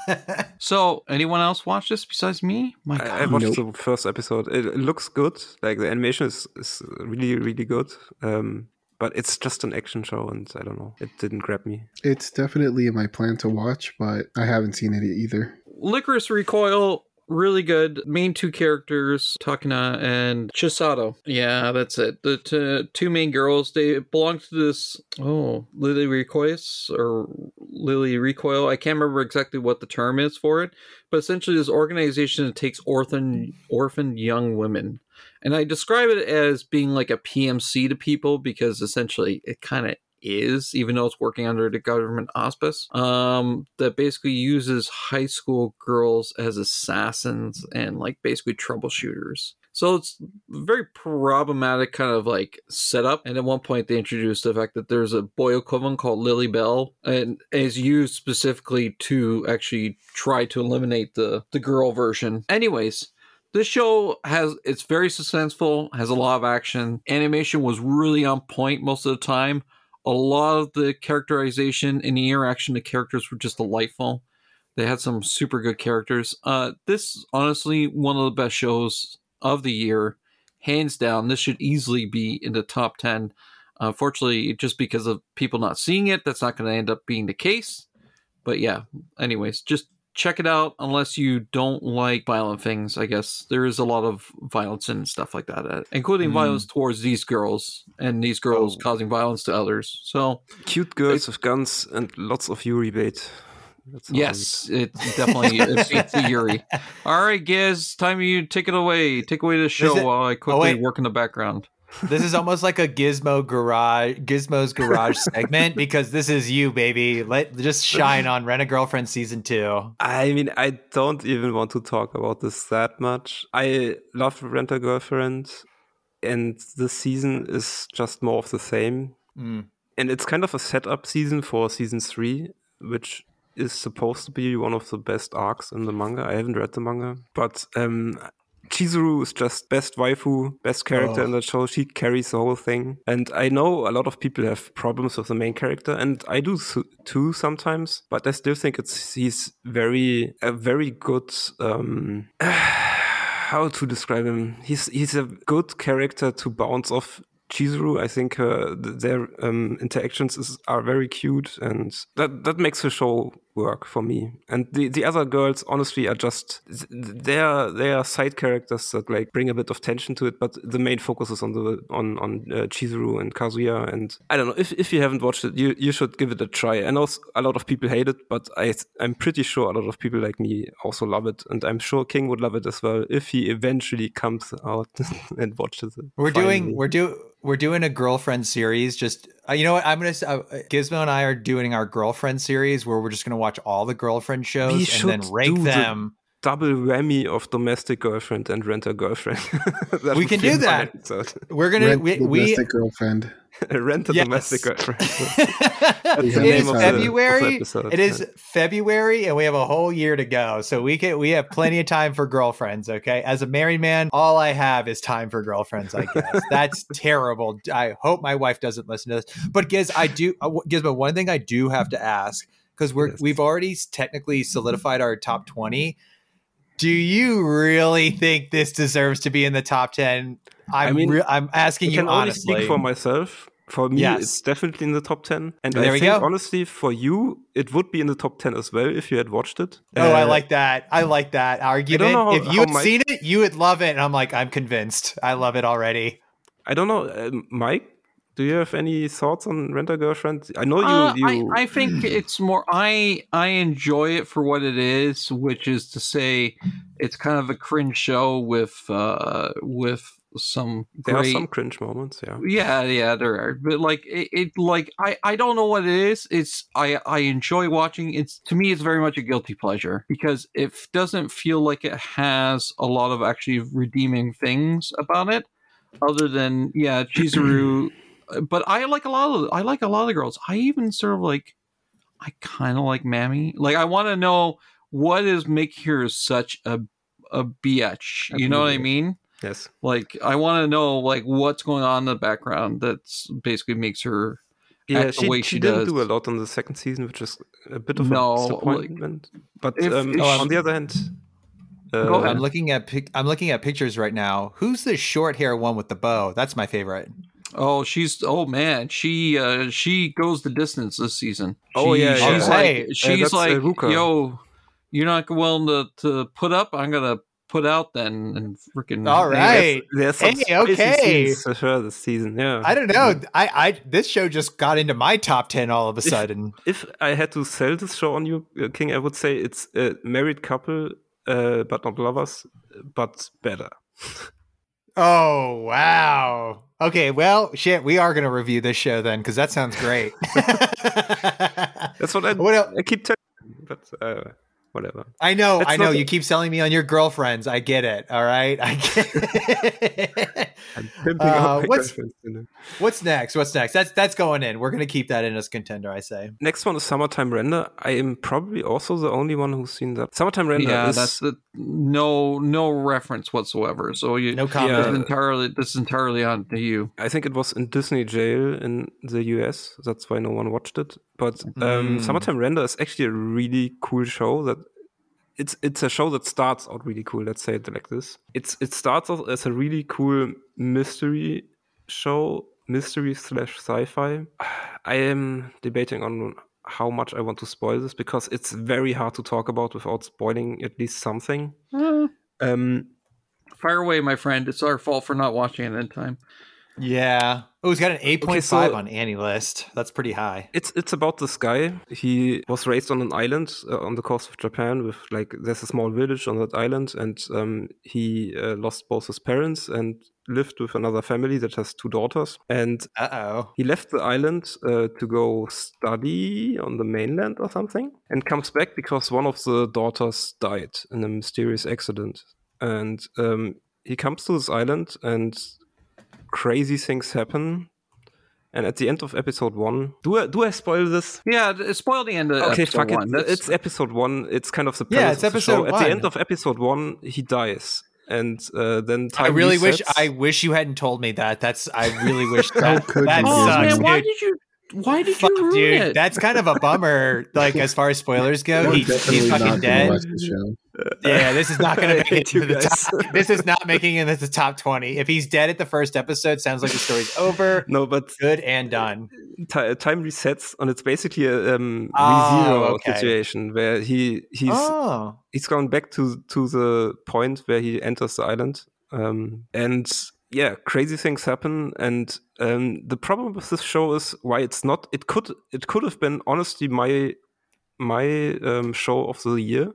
E: So, anyone else watch this besides me? My God.
C: I, I watched
A: Nope.
C: the first episode. It, it looks good. Like the animation is, is really really good. Um, but it's just an action show, and I don't know. It didn't grab me.
A: It's definitely in my plan to watch, but I haven't seen it either.
E: Lycoris Recoil, really good. Main two characters, Takina and Chisato. Yeah, that's it. The t- two main girls, they belong to this, oh, Lily Recoils or Lily Recoil. I can't remember exactly what the term is for it, but essentially this organization that takes orphan, orphaned young women. And I describe it as being like a PMC to people because essentially it kind of is, even though it's working under the government auspice, um, that basically uses high school girls as assassins and like basically troubleshooters. So it's very problematic kind of like setup. And at one point they introduced the fact that there's a boy equivalent called Lily Bell and is used specifically to actually try to eliminate the the girl version. Anyways, this show has it's very suspenseful, has a lot of action. Animation was really on point most of the time. A lot of the characterization and the interaction the characters were just delightful. They had some super good characters. Uh, this honestly one of the best shows of the year, hands down. This should easily be in the top ten. Unfortunately, just because of people not seeing it, that's not going to end up being the case. But yeah, anyways, just check it out unless you don't like violent things. I guess there is a lot of violence and stuff like that, uh, including
F: Mm.
E: violence towards these girls and these girls
C: Oh.
E: causing violence to others. So
C: Cute girls with guns and lots of Yuri bait. That's
E: yes, it definitely it's, it's the Yuri. All right, Giz, time you take it away. Take away the show while I quickly
F: wait.
E: work in the background.
F: This is almost like a Gizmo garage, Gizmo's garage segment because this is you, baby. Let just shine on Rent a Girlfriend season two.
C: I mean, I don't even want to talk about this that much. I love Rent a Girlfriend, and this season is just more of the same.
F: Mm.
C: And it's kind of a setup season for season three, which is supposed to be one of the best arcs in the manga. I haven't read the manga, but um, Chizuru is just best waifu, best character
F: Oh.
C: in that show. She carries the whole thing. And I know a lot of people have problems with the main character, and I do too sometimes. But I still think it's he's very a very good. Um, how to describe him? He's he's a good character to bounce off. Chizuru, I think uh, th- their um, interactions is, are very cute, and that that makes the show work for me. And the, the other girls, honestly, are just they are they are side characters that like bring a bit of tension to it. But the main focus is on the on on uh, Chizuru and Kazuya. And I don't know if if you haven't watched it, you you should give it a try. I know a lot of people hate it, but I I'm pretty sure a lot of people like me also love it, and I'm sure King would love it as well if he eventually comes out and watches it.
F: We're
C: finally.
F: doing we're do we're doing a girlfriend series. Just uh, you know what I'm gonna s- uh, Gizmo and I are doing our girlfriend series where we're just gonna watch all the girlfriend shows
C: We
F: and then rank them.
C: Double whammy of domestic girlfriend and rent a girlfriend.
F: We can do that.
C: episode.
F: We're gonna
A: Rent
F: we,
A: the
F: we
A: domestic girlfriend.
C: rent a
F: Yes.
C: domestic girlfriend.
F: it
C: the
F: is
C: name of the-
F: February.
C: of the episode,
F: it is
C: yeah.
F: February, and we have a whole year to go. So we can we have plenty of time for girlfriends. Okay, as a married man, all I have is time for girlfriends. I guess that's terrible. I hope my wife doesn't listen to this. But Giz, I do. uh, Gizmo, one thing I do have to ask because we're
C: Yes.
F: we've already technically solidified our top twenty. Do you really think this deserves to be in the top ten? I'm
C: I mean,
F: re- I'm asking
C: I
F: you
C: only
F: honestly.
C: speak for myself. For me,
F: Yes.
C: it's definitely in the top 10. And
F: There
C: I think,
F: go.
C: honestly, for you, it would be in the top 10 as well if you had watched it.
F: Oh, I
C: Uh,
F: like that. I like that argument.
C: how-
F: if you had seen it, you would love it. And I'm like, I'm convinced. I love it already.
C: I don't know. Um, Mike, do you have any thoughts on Rent a Girlfriend? I know you.
E: Uh,
C: you
E: I, I think it's more. I I enjoy it for what it is, which is to say, it's kind of a cringe show with uh with some
C: there
E: great.
C: are some cringe moments, yeah.
E: yeah, yeah, there are, but like it, it, like I, I don't know what it is. It's I, I enjoy watching. It's to me, it's very much a guilty pleasure because it doesn't feel like it has a lot of actually redeeming things about it, other than yeah, Chizuru. But I like a lot of I like a lot of the girls. I even sort of like I kind of like Mami. Like I want to know what is making her such a a bitch. You know what I mean?
C: Yes.
E: Like I want to know like what's going on in the background that's basically makes her
C: Yeah,
E: act the
C: she,
E: way
C: she
E: she
C: didn't
E: does.
C: do a lot on the second season, which is a bit of
E: No,
C: a
E: like,
C: disappointment. but
E: if-
C: um,
E: if
C: on
E: she-
C: the other hand, uh.
F: I'm looking at pic- I'm looking at pictures right now. Who's the short hair one with the bow? That's my favorite.
E: Oh, she's oh man, she uh she goes the distance this season.
C: Oh,
E: She-
C: yeah,
E: she's
F: yeah.
E: like
F: Alright.
C: Uh,
E: she's
C: that's,
E: like
C: Ruka.
E: yo, you're not willing to to put up. I'm gonna put out then and freaking
F: All right.
C: there's some
F: Hey,
C: spicy
F: okay.
C: scenes for sure this season. Yeah,
F: I don't know. I, I this show just got into my top ten all of a
C: If-
F: sudden.
C: If I had to sell this show on you, uh, King, I would say it's a married couple, uh, but not lovers, but better.
F: Oh wow. Okay, well, shit, we are gonna review this show then because that sounds great.
C: That's what I,
F: What
C: I keep telling. you, But uh, whatever.
F: I know,
C: It's
F: I know.
C: not-
F: You keep selling me on your girlfriends. I get it. All right, I get it.
C: I'm
F: Uh, what's-
C: girlfriends, you know.
F: What's next? What's next? That's that's going in. We're gonna keep that in as contender. I say.
C: Next one is Summertime Render. I am probably also the only one who's seen that. Summertime Render
E: yeah,
C: is
E: that's the no no reference whatsoever. So you
F: No
E: this
F: comment.
E: is entirely this is entirely on to you.
C: I think it was in Disney jail in the US. That's why no one watched it. But um,
F: Mm.
C: Summertime Render is actually a really cool show. That it's it's a show that starts out really cool. Let's say it like this. It's it starts out as a really cool mystery show, mystery slash sci-fi. I am debating on how much I want to spoil this because it's very hard to talk about without spoiling at least something. Um,
E: Fire away, my friend. It's our fault for not watching it in time.
F: Yeah. Oh, he's got an 8.5
C: so-
F: on AniList. That's pretty high.
C: It's it's about this guy. He was raised on an island uh, on the coast of Japan. With like, there's a small village on that island, and um, he uh, lost both his parents and lived with another family that has two daughters. And
F: Uh oh.
C: he left the island uh, to go study on the mainland or something, and comes back because one of the daughters died in a mysterious accident. And um, he comes to this island, and crazy things happen. And at the end of episode one, do I, do I spoil this?
E: Yeah, d- spoil the end of
C: Okay,
E: episode
C: fuck
E: one.
C: it.
E: That's-
C: It's episode one. It's kind of the
F: Yeah, it's
C: of the show.
F: episode
C: At the end of episode one, he dies, and uh, then time
F: I really wish. I wish you hadn't told me that. That's I really wish
A: How
F: that that
E: oh
F: sucks,
E: man, why did you? Why did
F: Fuck,
E: you ruin
F: dude,
E: it?
F: that's kind of a bummer. Like as far as spoilers go, he, he's fucking
A: gonna
F: dead.
A: Watch the show.
F: Yeah, this is not going to make it to the top. This is not making it into the top twenty. If he's dead at the first episode, sounds like the story's over.
C: no, but
F: Good and done.
C: ti- time resets, and it's basically a um,
F: Oh, okay.
C: situation where he he's
F: oh,
C: he's gone back to to the point where he enters the island, um, and yeah, crazy things happen. And um, the problem with this show is why it's not. It could it could have been honestly my my um, show of the year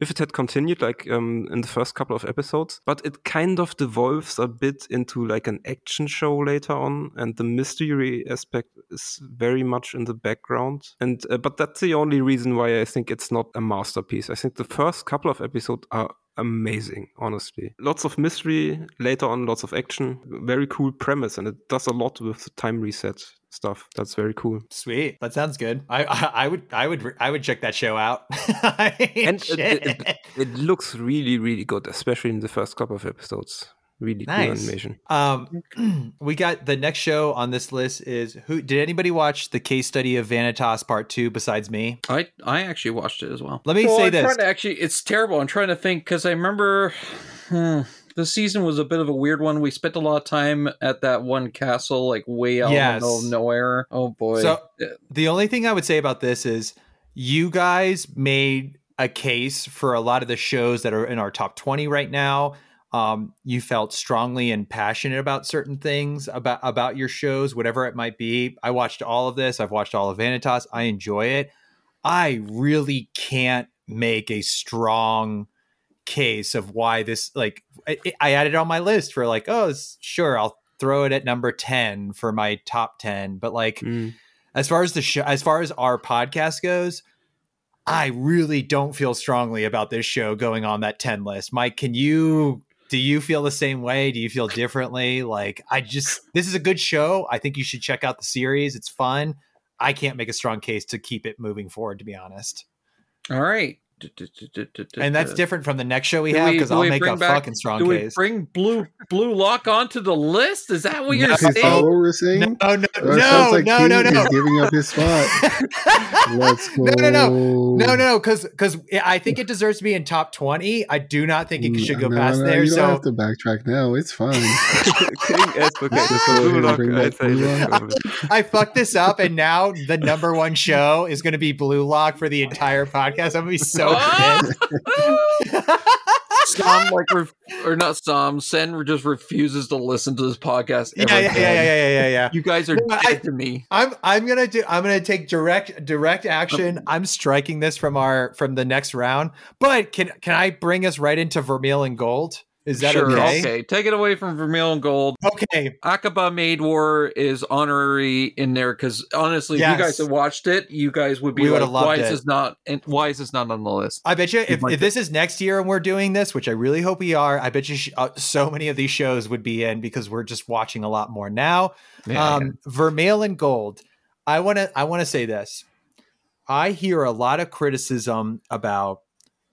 C: if it had continued like um, in the first couple of episodes but it kind of devolves a bit into like an action show later on and the mystery aspect is very much in the background. And uh, but that's the only reason why i think it's not a masterpiece. I think the first couple of episodes are amazing honestly. Lots of mystery later on lots of action very cool premise and it does a lot with the time reset stuff that's very cool
F: sweet. That sounds good. I, I I would I would I would check that show out.
C: and
F: Shit.
C: it, it, it, it looks really really good especially in the first couple of episodes really cool
F: Nice.
C: animation
F: Um, we got the next show on this list is who? Did anybody watch the case study of Vanitas Part Two besides me?
E: I I actually watched it as well.
F: Let me
E: Well,
F: say
E: I'm
F: this.
E: trying to actually, it's terrible. I'm trying to think because I remember hmm, the season was a bit of a weird one. We spent a lot of time at that one castle, like way out
F: Yes.
E: in the middle of nowhere. Oh boy.
F: So the only thing I would say about this is you guys made a case for a lot of the shows that are in our top 20 right now. Um, you felt strongly and passionate about certain things about about your shows, whatever it might be. I watched all of this. I've watched all of Vanitas. I enjoy it. I really can't make a strong case of why this like I, I added it on my list for like oh sure I'll throw it at number 10 for my top 10 but like
C: Mm.
F: as far as the show as far as our podcast goes i really don't feel strongly about this show going on that 10 list. Mike can you do you feel the same way? Do you feel differently? Like i just this is a good show. I think you should check out the series. It's fun. I can't make a strong case to keep it moving forward to be honest.
E: All right.
F: And that's different from the next show we
E: Do
F: have because i'll make a
E: back-
F: fucking strong
E: Do we
F: case
E: bring blue blue lock onto the list? Is that what you're
F: No.
A: Is that
E: saying?
A: what we're saying?
F: no no
A: That
F: no
A: sounds like
F: no
A: King
F: no no
A: is giving up his spot. Let's go.
F: No, no, no. No, no, no, because because I think it deserves to be in top twenty. I do not think it mm, should go
A: No,
F: past
A: no,
F: there.
A: You don't
F: So
A: have to backtrack now. It's fine.
C: King advocate
A: Just
C: for
A: go ahead
C: Blue
A: and
C: Lock,
A: bring
C: I
A: back
C: say
A: Blue
C: let's
A: Lock.
C: go with it.
F: I fucked this up, and now the number one show is going to be Blue Lock for the entire podcast. I'm gonna be so pissed.
E: Sam like ref- or not Sam. Sen just refuses to listen to this podcast.
F: yeah, yeah, yeah, yeah, yeah, yeah, yeah.
E: You guys are
F: No,
E: dead
F: I-
E: to me.
F: I'm I'm gonna do I'm gonna take direct direct action. I'm striking this from our from the next round. But can can I bring us right into Vermeil in Gold? Is that
E: sure,
F: okay?
E: Take it away from Vermeil in Gold.
F: Okay.
E: Akiba Maid War is honorary in there because honestly, if you guys had watched it, you guys would be
F: We
E: like,
F: would've loved
E: "Why
F: it.
E: is this not? And why is this not on the list?"
F: I bet you if, if this is next year and we're doing this, which I really hope we are, I bet you sh- uh, so many of these shows would be in because we're just watching a lot more now. um, Vermeil in Gold. I want to I want to say this. I hear a lot of criticism about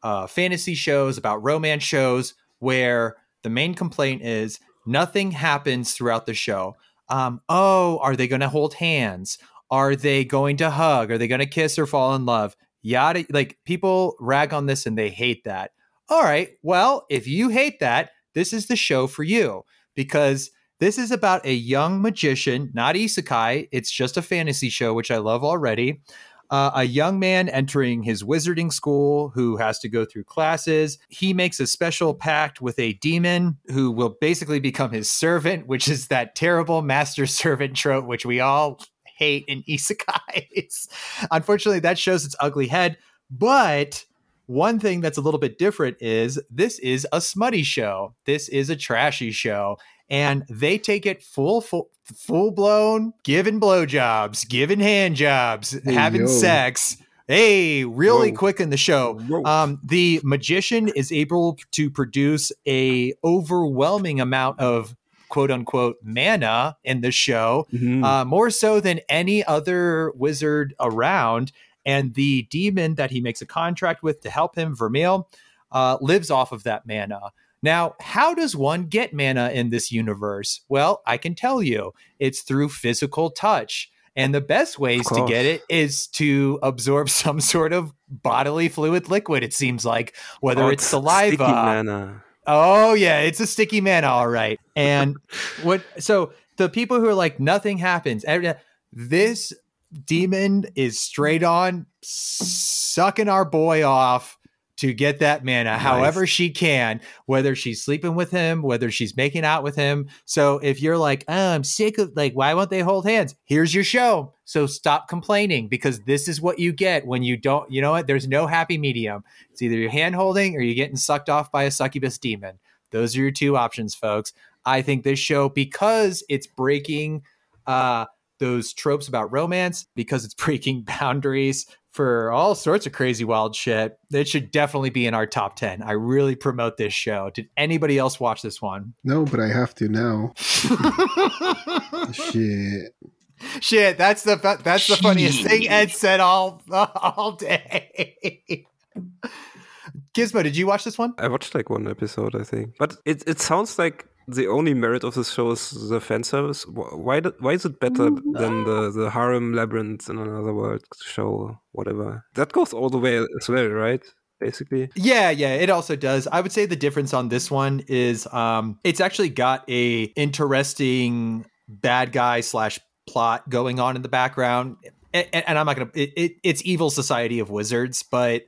F: uh, fantasy shows, about romance shows, where the main complaint is nothing happens throughout the show. Um, oh, are they going to hold hands? Are they going to hug? Are they going to kiss or fall in love? Yada. Like people rag on this and they hate that. All right. Well, if you hate that, this is the show for you because this is about a young magician, not isekai. It's just a fantasy show, which I love already. Uh, a young man entering his wizarding school who has to go through classes. He makes a special pact with a demon who will basically become his servant, which is that terrible master servant trope, which we all hate in isekais. Unfortunately, that shows its ugly head. But one thing that's a little bit different is this is a smutty show. This is a trashy show. And they take it full, full, full blown, giving blowjobs, giving hand jobs,
A: Hey,
F: having
A: yo.
F: sex. Hey, really
C: Whoa.
F: quick in the show. Um, the magician is able to produce a overwhelming amount of quote unquote mana in the show
C: Mhm.
F: uh, more so than any other wizard around. And the demon that he makes a contract with to help him, Vermeil, uh, lives off of that mana. Now, how does one get mana in this universe? Well, I can tell you it's through physical touch. And the best ways to get it is to absorb some sort of bodily fluid liquid, it seems like, whether
C: Oh,
F: it's
C: sticky
F: saliva,
C: mana.
F: Oh yeah, it's a sticky mana, all right. And what? So the people who are like nothing happens. Eh, this demon is straight on sucking our boy off to get that mana,
C: Nice.
F: however she can. Whether she's sleeping with him, whether she's making out with him. So if you're like, oh, I'm sick of like, why won't they hold hands? Here's your show. So stop complaining because this is what you get when you don't. You know what? There's no happy medium. It's either you're hand holding or you're getting sucked off by a succubus demon. Those are your two options, folks. I think this show, because it's breaking uh, those tropes about romance, because it's breaking boundaries for all sorts of crazy wild shit, it should definitely be in our top 10. I really promote this show. Did anybody else watch this one?
A: No, but I have to now. Shit.
F: Shit, that's the fu- that's the funniest thing Ed said all all day. Gizmo, did you watch this one?
C: I watched like one episode, I think. But it it sounds like the only merit of this show is the fan service. Why do, why is it better than the the Harem Labyrinth in Another World show? Whatever that goes all the way as well, right? Basically,
F: Yeah, yeah, it also does. I would say the difference on this one is um it's actually got a interesting bad guy slash plot going on in the background. And, and I'm not gonna it, it, it's evil society of wizards, but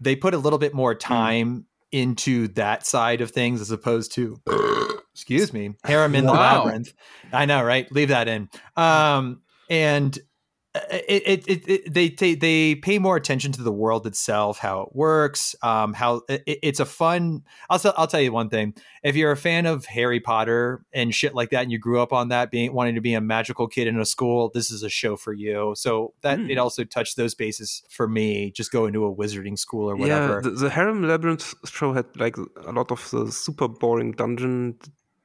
F: they put a little bit more time into that side of things as opposed to excuse me. Harem in the labyrinth. I know right? Leave that in. Um and uh, it, it, it, it they, they they pay more attention to the world itself how it works um how it, it's a fun I'll, tell- I'll tell you one thing. If you're a fan of harry potter and shit like that and you grew up on that being wanting to be a magical kid in a school this is a show for you. So that
C: Hmm.
F: it also touched those bases for me just go into a wizarding school or whatever.
C: yeah. The, the Harem Labyrinth show had like a lot of the super boring dungeon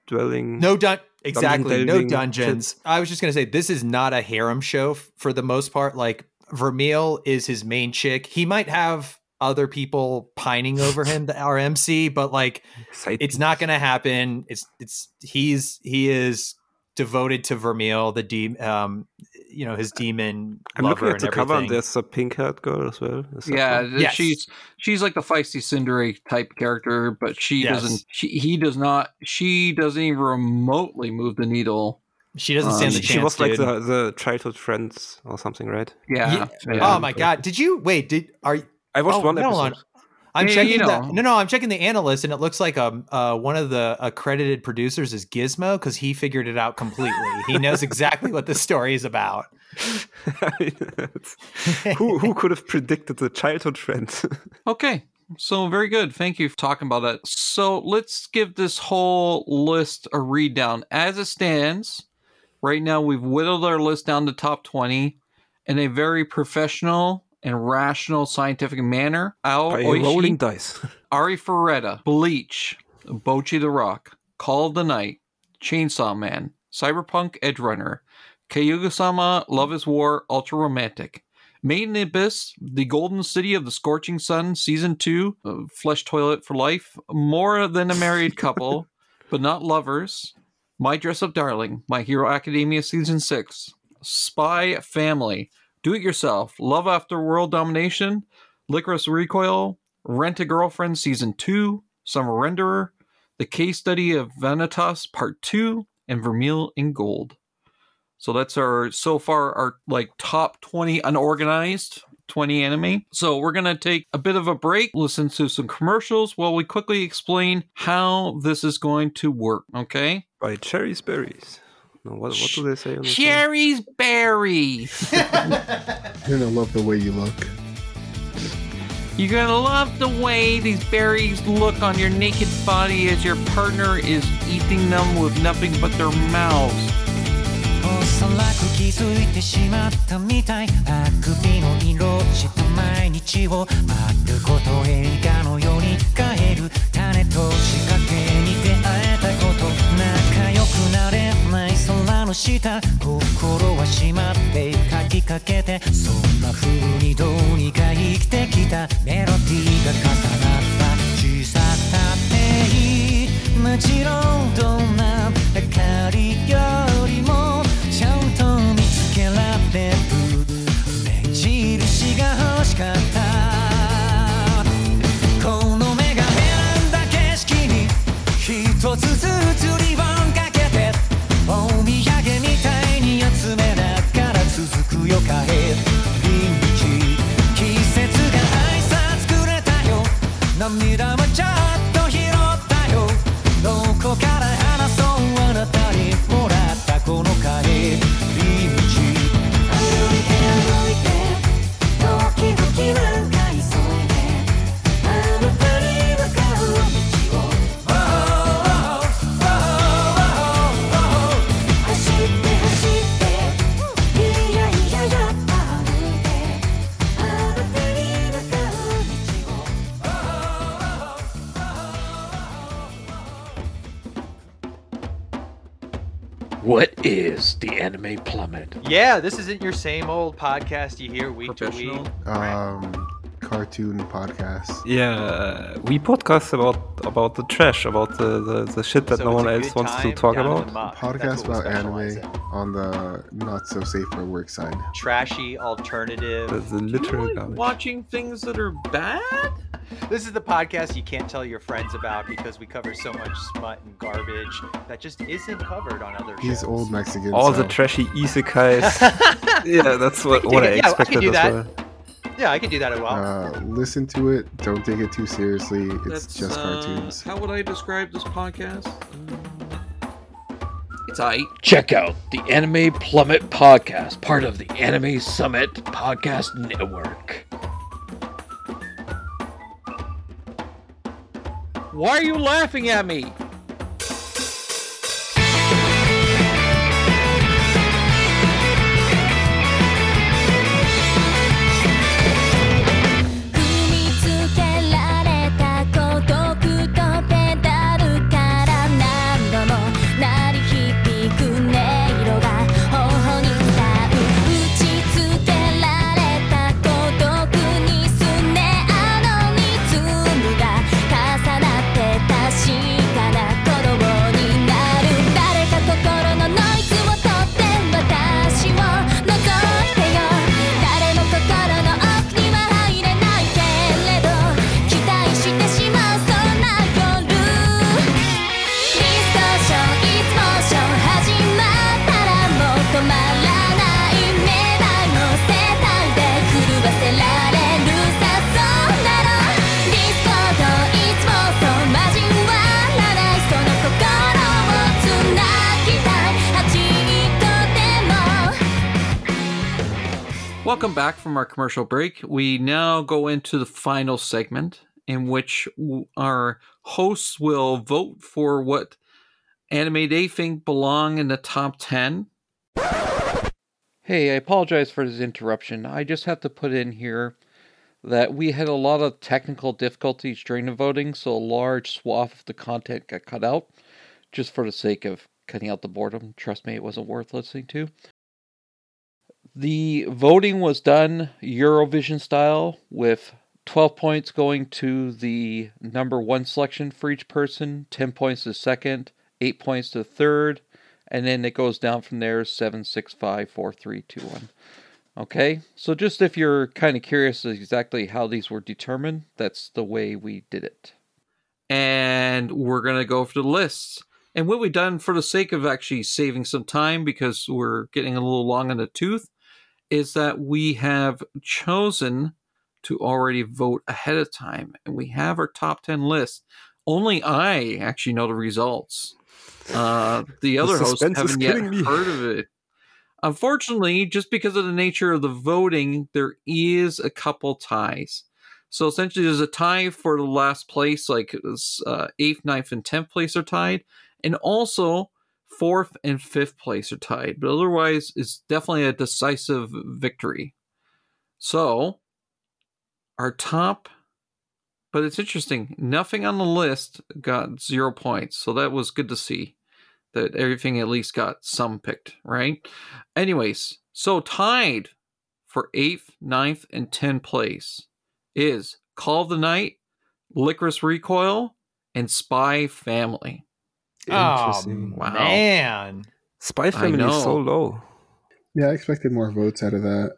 C: dwelling.
F: No dun exactly no dungeons. I was just gonna say this is not a harem show f- for the most part. Like Vermeil is his main chick. He might have other people pining over him, the RMC, but like
C: side
F: it's not gonna happen. It's it's he's he is devoted to Vermeil, the de- um you know his demon
C: I'm
F: lover
C: looking at
F: and
C: the cover, and
F: everything.
C: there's a pink-haired girl as well.
E: Yeah,
C: one?
F: Yes.
E: she's she's like the feisty tsundere type character, but she
F: Yes.
E: doesn't. She he does not. She doesn't even remotely move the needle.
F: She doesn't
E: Um,
F: stand the
C: she,
F: chance.
C: she was like
F: dude.
C: the, the childhood friends or something, right?
E: Yeah.
F: Ye-
E: yeah.
F: Oh my god! Did you wait? Did are
C: I watched
F: Oh,
C: one episode.
F: on. I'm
E: Yeah,
F: checking
E: you
F: the no, no. I'm checking the AniList, and it looks like um uh one of the accredited producers is Gizmo because he figured it out completely. he knows exactly what the story is about.
C: who who could have predicted the childhood friends?
E: Okay. So very good. Thank you for talking about that. So let's give this whole list a read down. As it stands, right now we've whittled our list down to top 20 in a very professional and rational scientific manner. Ao
C: By
E: Oishi,
C: rolling dice.
E: Arifureta, Bleach, Bocchi the Rock, Call of the Night, Chainsaw Man, Cyberpunk Edge Runner, Kaguya-sama Love is War Ultra Romantic, the Abyss, The Golden City of the Scorching Sun Season 2, uh, Flesh Toilet for Life, More Than a Married Couple, but Not Lovers, My Dress Up Darling, My Hero Academia Season 6, Spy Family, Do It Yourself, Love After World Domination, Lycoris Recoil, Rent a Girlfriend Season 2, Summer Renderer, The Case Study of Vanitas Part 2, and Vermeil in Gold.
G: So that's our so far our like top 20 unorganized 20 anime. So we're going to take a bit of a break, listen to some commercials while we quickly explain how this is going to work, okay?
C: By Cherry's Berries. No, what, what do they say on the song?
G: Cherry's berries.
A: You're gonna love the way you look.
G: You're gonna love the way these berries look on your naked body as your partner is eating them with nothing but their mouths.
H: おそらく気づいてしまったみたいあくびの色した毎日を丸ごと映画のように変える種と仕掛け 心は閉まって書きかけてそんな風にどうにか生きてきた。メロディーが重なった。小さったっていい。もちろんどんな
F: Yeah, this isn't your same old podcast you hear week to week.
G: Professional.
A: Um, cartoon podcast.
C: Yeah, uh, we podcast about about the trash, about the, the, the shit that
F: So
C: no one else wants to talk about.
F: the muck. That's
A: Podcast about
F: specialize
A: anime
F: in.
A: on the not so safe for work side.
F: Trashy alternative.
C: The, the
G: Do you
C: literal
G: like watching things that are bad?
F: This is the podcast you can't tell your friends about because we cover so much smut and garbage that just isn't covered on other
A: He's
F: shows.
A: old Mexican.
C: All
A: so
C: the trashy isekais. yeah, that's what, what I.
F: Yeah, I
C: expected
F: do
C: as well.
F: Yeah, I can do that as well.
A: uh, listen to it. Don't take it too seriously. It's
G: That's,
A: just
G: uh,
A: cartoons.
G: How would I describe this podcast? It's aight.
E: Check out the Anime Plummet podcast, part of the Anime Summit Podcast Network.
G: Why are you laughing at me?「Welcome back from our commercial break. We now go into the final segment in which our hosts will vote for what anime they think belong in the top 10.
E: Hey, I apologize for this interruption. I just have to put in here that we had a lot of technical difficulties during the voting, so a large swath of the content got cut out just for the sake of cutting out the boredom. Trust me, it wasn't worth listening to. The voting was done Eurovision style with 12 points going to the number one selection for each person, 10 points to second, 8 points to third, and then it goes down from there 7, 6, 5, 4, 3, 2, 1. Okay, so just if you're kind of curious exactly how these were determined, that's the way we did it.
G: And we're going to go for the lists.
E: And what we've done for the sake of actually saving some time because we're getting a little long in the tooth is that we have chosen to already vote ahead of time and we have our top 10 list. Only I actually know the results. Uh, the other hosts haven't yet
C: me.
E: heard of it. Unfortunately, just because of the nature of the voting, there is a couple ties. So essentially, there's a tie for the last place, like uh, eighth, ninth, and tenth place are tied, and also fourth and fifth place are tied. But otherwise, it's definitely a decisive victory. So, our top, but it's interesting. Nothing on the list got zero points, so that was good to see that everything at least got some picked, right? Anyways, so tied for eighth, ninth, and tenth place is Call of the Night, Lycoris Recoil, and Spy Family.
F: Oh
C: Interesting.
E: Wow.
F: man,
C: Spy Family is so low.
A: Yeah, I expected more votes out of that.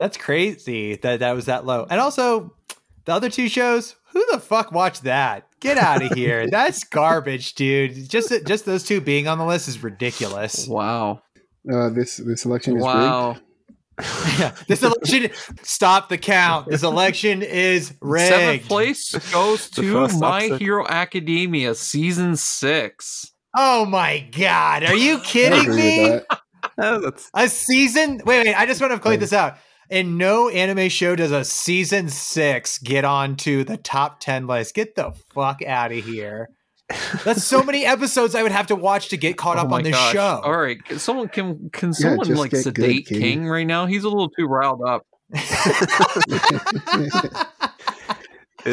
F: that's crazy that that was that low. And also, the other two shows, who the fuck watched that? Get out of here. That's garbage, dude. Just just those two being on the list is ridiculous.
E: Wow.
A: Uh, this this election is rigged.
E: Wow.
F: Yeah, this election. Stop the count. This election is rigged.
E: Seventh place goes to My
C: upset.
E: Hero Academia season six.
F: Oh my god! Are you kidding me?
A: that.
C: That's
F: A season? Wait, wait. I just want to clear this out. And no anime show does a season six get onto the top ten list. Get the fuck out of here. That's so many episodes I would have to watch to get caught
E: Oh
F: up on this
E: gosh.
F: show.
E: All right, can someone can can
A: Yeah,
E: someone
A: just
E: like
A: get good,
E: sedate
A: King.
E: King right now? He's a little too riled up.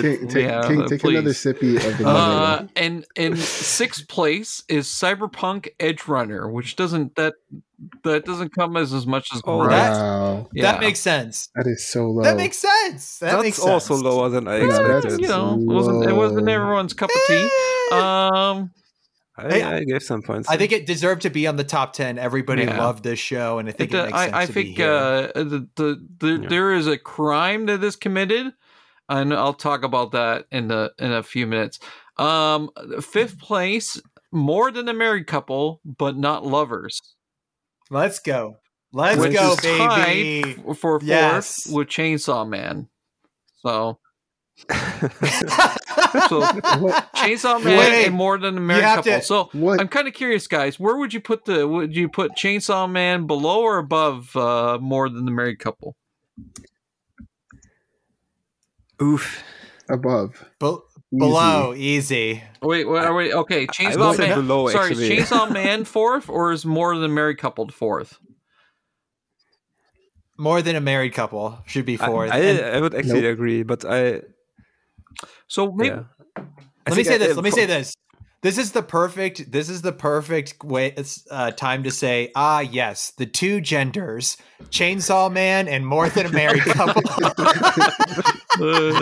A: King, take,
E: yeah,
A: King,
E: uh,
A: take another
E: please.
A: sippy of the
E: Uh, and in sixth place is Cyberpunk Edge Runner, which doesn't that that doesn't come as as much as
C: Oh,
E: Grind.
F: that-
E: Yeah.
F: That makes sense.
A: that is so low.
F: That makes sense. That
C: that's
F: makes
C: also
F: sense.
C: lower than I expected.
A: that's-
E: you know, it wasn't it wasn't everyone's cup of tea. Um,
C: I,
F: Hey,
C: I gave some points.
F: I think it deserved to be on the top ten. Everybody
E: Yeah.
F: loved this show, and I think
E: it,
F: it,
E: uh,
F: makes sense
E: I, I
F: to be
E: think
F: here.
E: uh, the, the, the
C: Yeah.
E: there is a crime that is committed, and I'll talk about that in the in a few minutes. Um, fifth place, more than a married couple, but not lovers.
F: Let's go. Let's
E: which
F: go,
E: is
F: baby.
E: tied for fourth
F: Yes.
E: with Chainsaw Man. So, so Chainsaw Man
F: Wait,
E: and more than a married couple.
F: to-
E: so
A: What?
E: I'm kind of curious, guys. Where would you put the? Would you put Chainsaw Man below or above uh, more than the married couple?
C: Oof.
A: above.
F: Be- below, easy.
E: Oh, wait, wait, wait okay.
C: would
E: Chainsaw Man.
C: below,
E: sorry, is
C: actually.
E: Chainsaw Man fourth or is more than married couple fourth?
F: More than a married couple should be fourth.
C: I,
F: And
C: I would actually
A: Nope.
C: agree, but I.
E: So maybe
C: Yeah. I
F: let me say
C: I-
F: this. Let me
C: pro-
F: say this. This is the perfect. This is the perfect way. It's uh, time to say, ah, yes, the two genders, Chainsaw Man and more than a married couple.
E: Uh,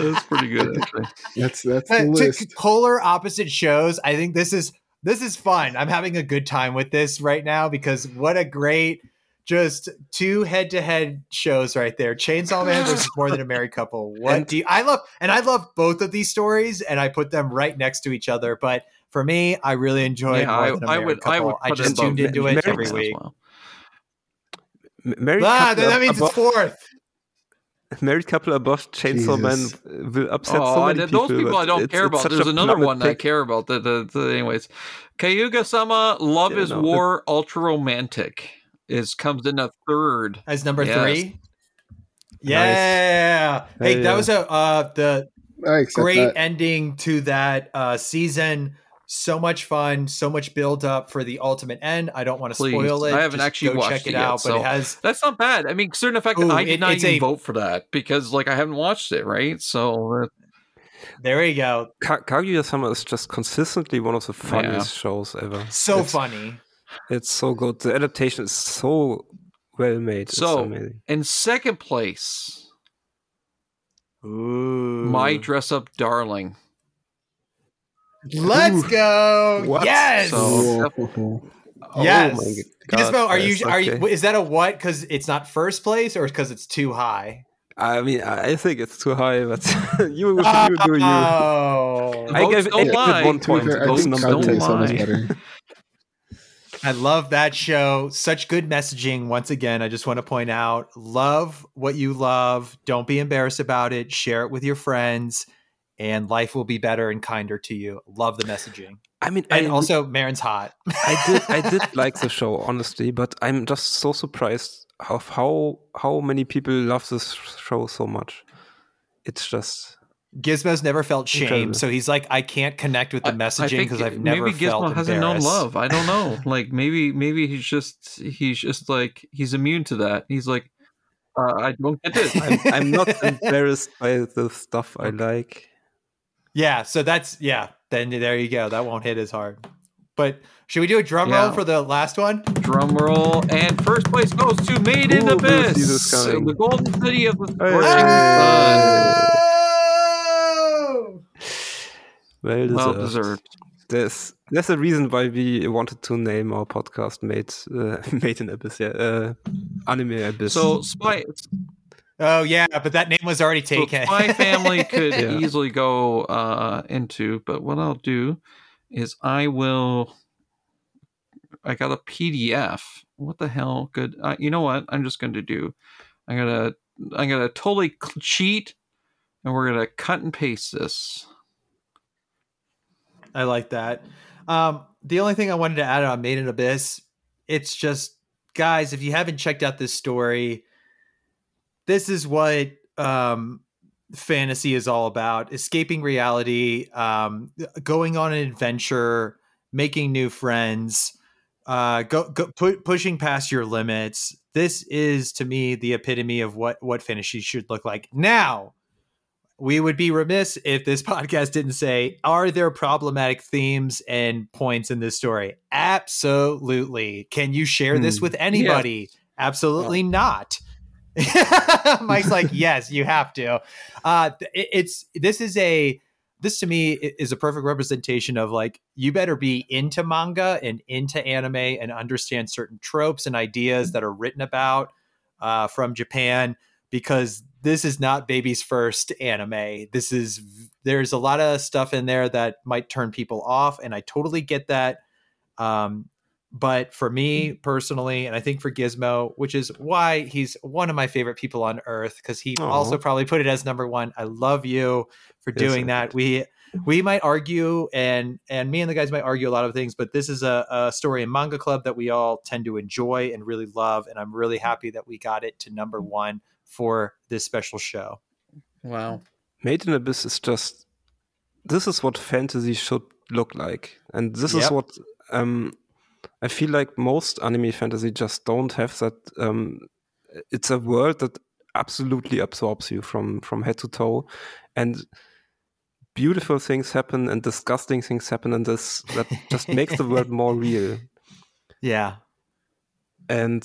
E: that's pretty good, actually.
A: That's that's the
F: Two
A: list.
F: polar opposite shows. I think this is this is fun. I'm having a good time with this right now because what a great just two head to head shows right there. Chainsaw Man versus More Than a Married Couple. What
C: And-
F: do you, I love? And I love both of these stories, and I put them right next to each other. But for me, I really enjoyed
E: Yeah,
F: More
E: I,
F: Than a
E: I
F: Married
E: would.
F: Couple.
E: I would.
F: I just tuned into it
C: Married
F: every week.
E: well.
C: Married
F: Ah,
C: couple
F: that means
C: above,
F: it's fourth.
C: married couple above Chainsaw
A: Jesus.
C: Man will upset
E: Oh,
C: so
E: I,
C: many
E: those
C: people.
E: people I don't
C: it's-
E: care
C: it's
E: about. There's another
C: plummet
E: one that I care about. The, the, the anyways, Kaguya Sama, Love
C: Yeah,
E: is
C: no,
E: War, Ultra Romantic is comes in a third.
F: As number
E: Yes.
F: three. Yeah. Hey,
C: Hey,
F: that was a uh the great
A: that.
F: ending to that uh season. So much fun, so much build up for the ultimate end. I don't want to
E: Please.
F: spoil it.
E: I haven't
F: Just
E: actually
F: go
E: watched
F: check
E: it
F: it,
E: yet,
F: out, but it has
E: That's not bad. I mean, certain effect
F: Ooh,
E: that I did
F: it-
E: not even
F: a-
E: vote for that because, like, I haven't watched it, right? So,
F: there you go.
C: Ka- Kaguya-sama is just consistently one of the funniest shows ever.
F: So
C: it's,
F: funny.
C: It's so good. The adaptation is so well made. It's
E: So,
C: amazing.
E: in second place,
F: Ooh.
E: My Dress Up Darling.
F: Let's go.
C: What?
F: Yes.
E: So-
F: yes.
C: Oh my
F: Gizmo,
C: God,
F: are you
C: yes,
F: are you is that a what? Because it's not first place or because it's too high?
C: I mean, I I think it's too high, but you, you do you.
F: Oh.
C: I
E: Votes
C: gave,
E: don't
C: I gave
E: lie.
C: it one
A: be
C: point.
A: fair, I think
E: Votes don't
A: Kaguya
C: two.
A: is so much
E: lie.
A: better.
F: I love that show. Such good messaging. Once again, I just want to point out love what you love. Don't be embarrassed about it. Share it with your friends, and life will be better and kinder to you. Love the messaging.
C: I mean,
F: And
C: I
F: also, Marin's hot.
C: I did I did like the show honestly, but I'm just so surprised of how how many people love this show so much. It's just
F: Gizmo's never felt shame,
C: Incredible.
F: so he's like, I can't connect with the
E: I- I
F: messaging because I've never
E: maybe
F: felt
E: Gizmo hasn't known love. I don't know. like maybe maybe he's just he's just like he's immune to that. He's like, uh, I don't get it.
C: I'm, I'm not embarrassed by the stuff I like.
F: Yeah, so that's yeah. Then there you go. That won't hit as hard. But should we do a drum
E: Yeah.
F: roll for the last one?
E: Drum roll and first place goes to Made in
C: Ooh, Blue
E: Abyss,
C: is
E: the golden city of the
C: Hey.
E: scorching sun.
F: Oh!
C: Well deserved.
E: Well deserved.
C: There's there's a reason why we wanted to name our podcast "Made uh, Made in Abyss." Yeah, uh, anime abyss.
E: So Spy
F: Oh yeah, but that name was already
E: so
F: taken.
E: my Family could
C: Yeah.
E: easily go uh, into, but what I'll do is I will. I got a PDF. What the hell? Good. Uh, you know what? I'm just going to do. I'm gonna. I'm gonna totally cheat, and we're gonna cut and paste this.
F: I like that. Um, the only thing I wanted to add on Made in Abyss, it's just guys, if you haven't checked out this story, this is what um, fantasy is all about: escaping reality, um, going on an adventure, making new friends, uh, go, go pu- pushing past your limits. This is to me the epitome of what what fantasy should look like. Now, we would be remiss if this podcast didn't say, are there problematic themes and points in this story? Absolutely. Can you share this
C: Hmm.
F: with anybody? Absolutely not. Mike's like, yes, you have to. Uh, it- it's this is a this to me is a perfect representation of like you better be into manga and into anime and understand certain tropes and ideas that are written about uh, from Japan because this is not baby's first anime. This is there's a lot of stuff in there that might turn people off, and I totally get that. Um, but for me personally, and I think for Gizmo, which is why he's one of my favorite people on earth, because he
C: Aw.
F: also probably put it as number one. I love you for
C: Yes,
F: doing
C: I
F: that. We we might argue, and and me and the guys might argue a lot of things, but this is a, a story in manga club that we all tend to enjoy and really love, and I'm really happy that we got it to number one for this special show.
I: Wow.
C: Made in Abyss is just this is what fantasy should look like, and this is what um, I feel like most anime fantasy just don't have. That um, it's a world that absolutely absorbs you from from head to toe, and beautiful things happen and disgusting things happen, and this that just makes the world more real.
F: Yeah,
C: and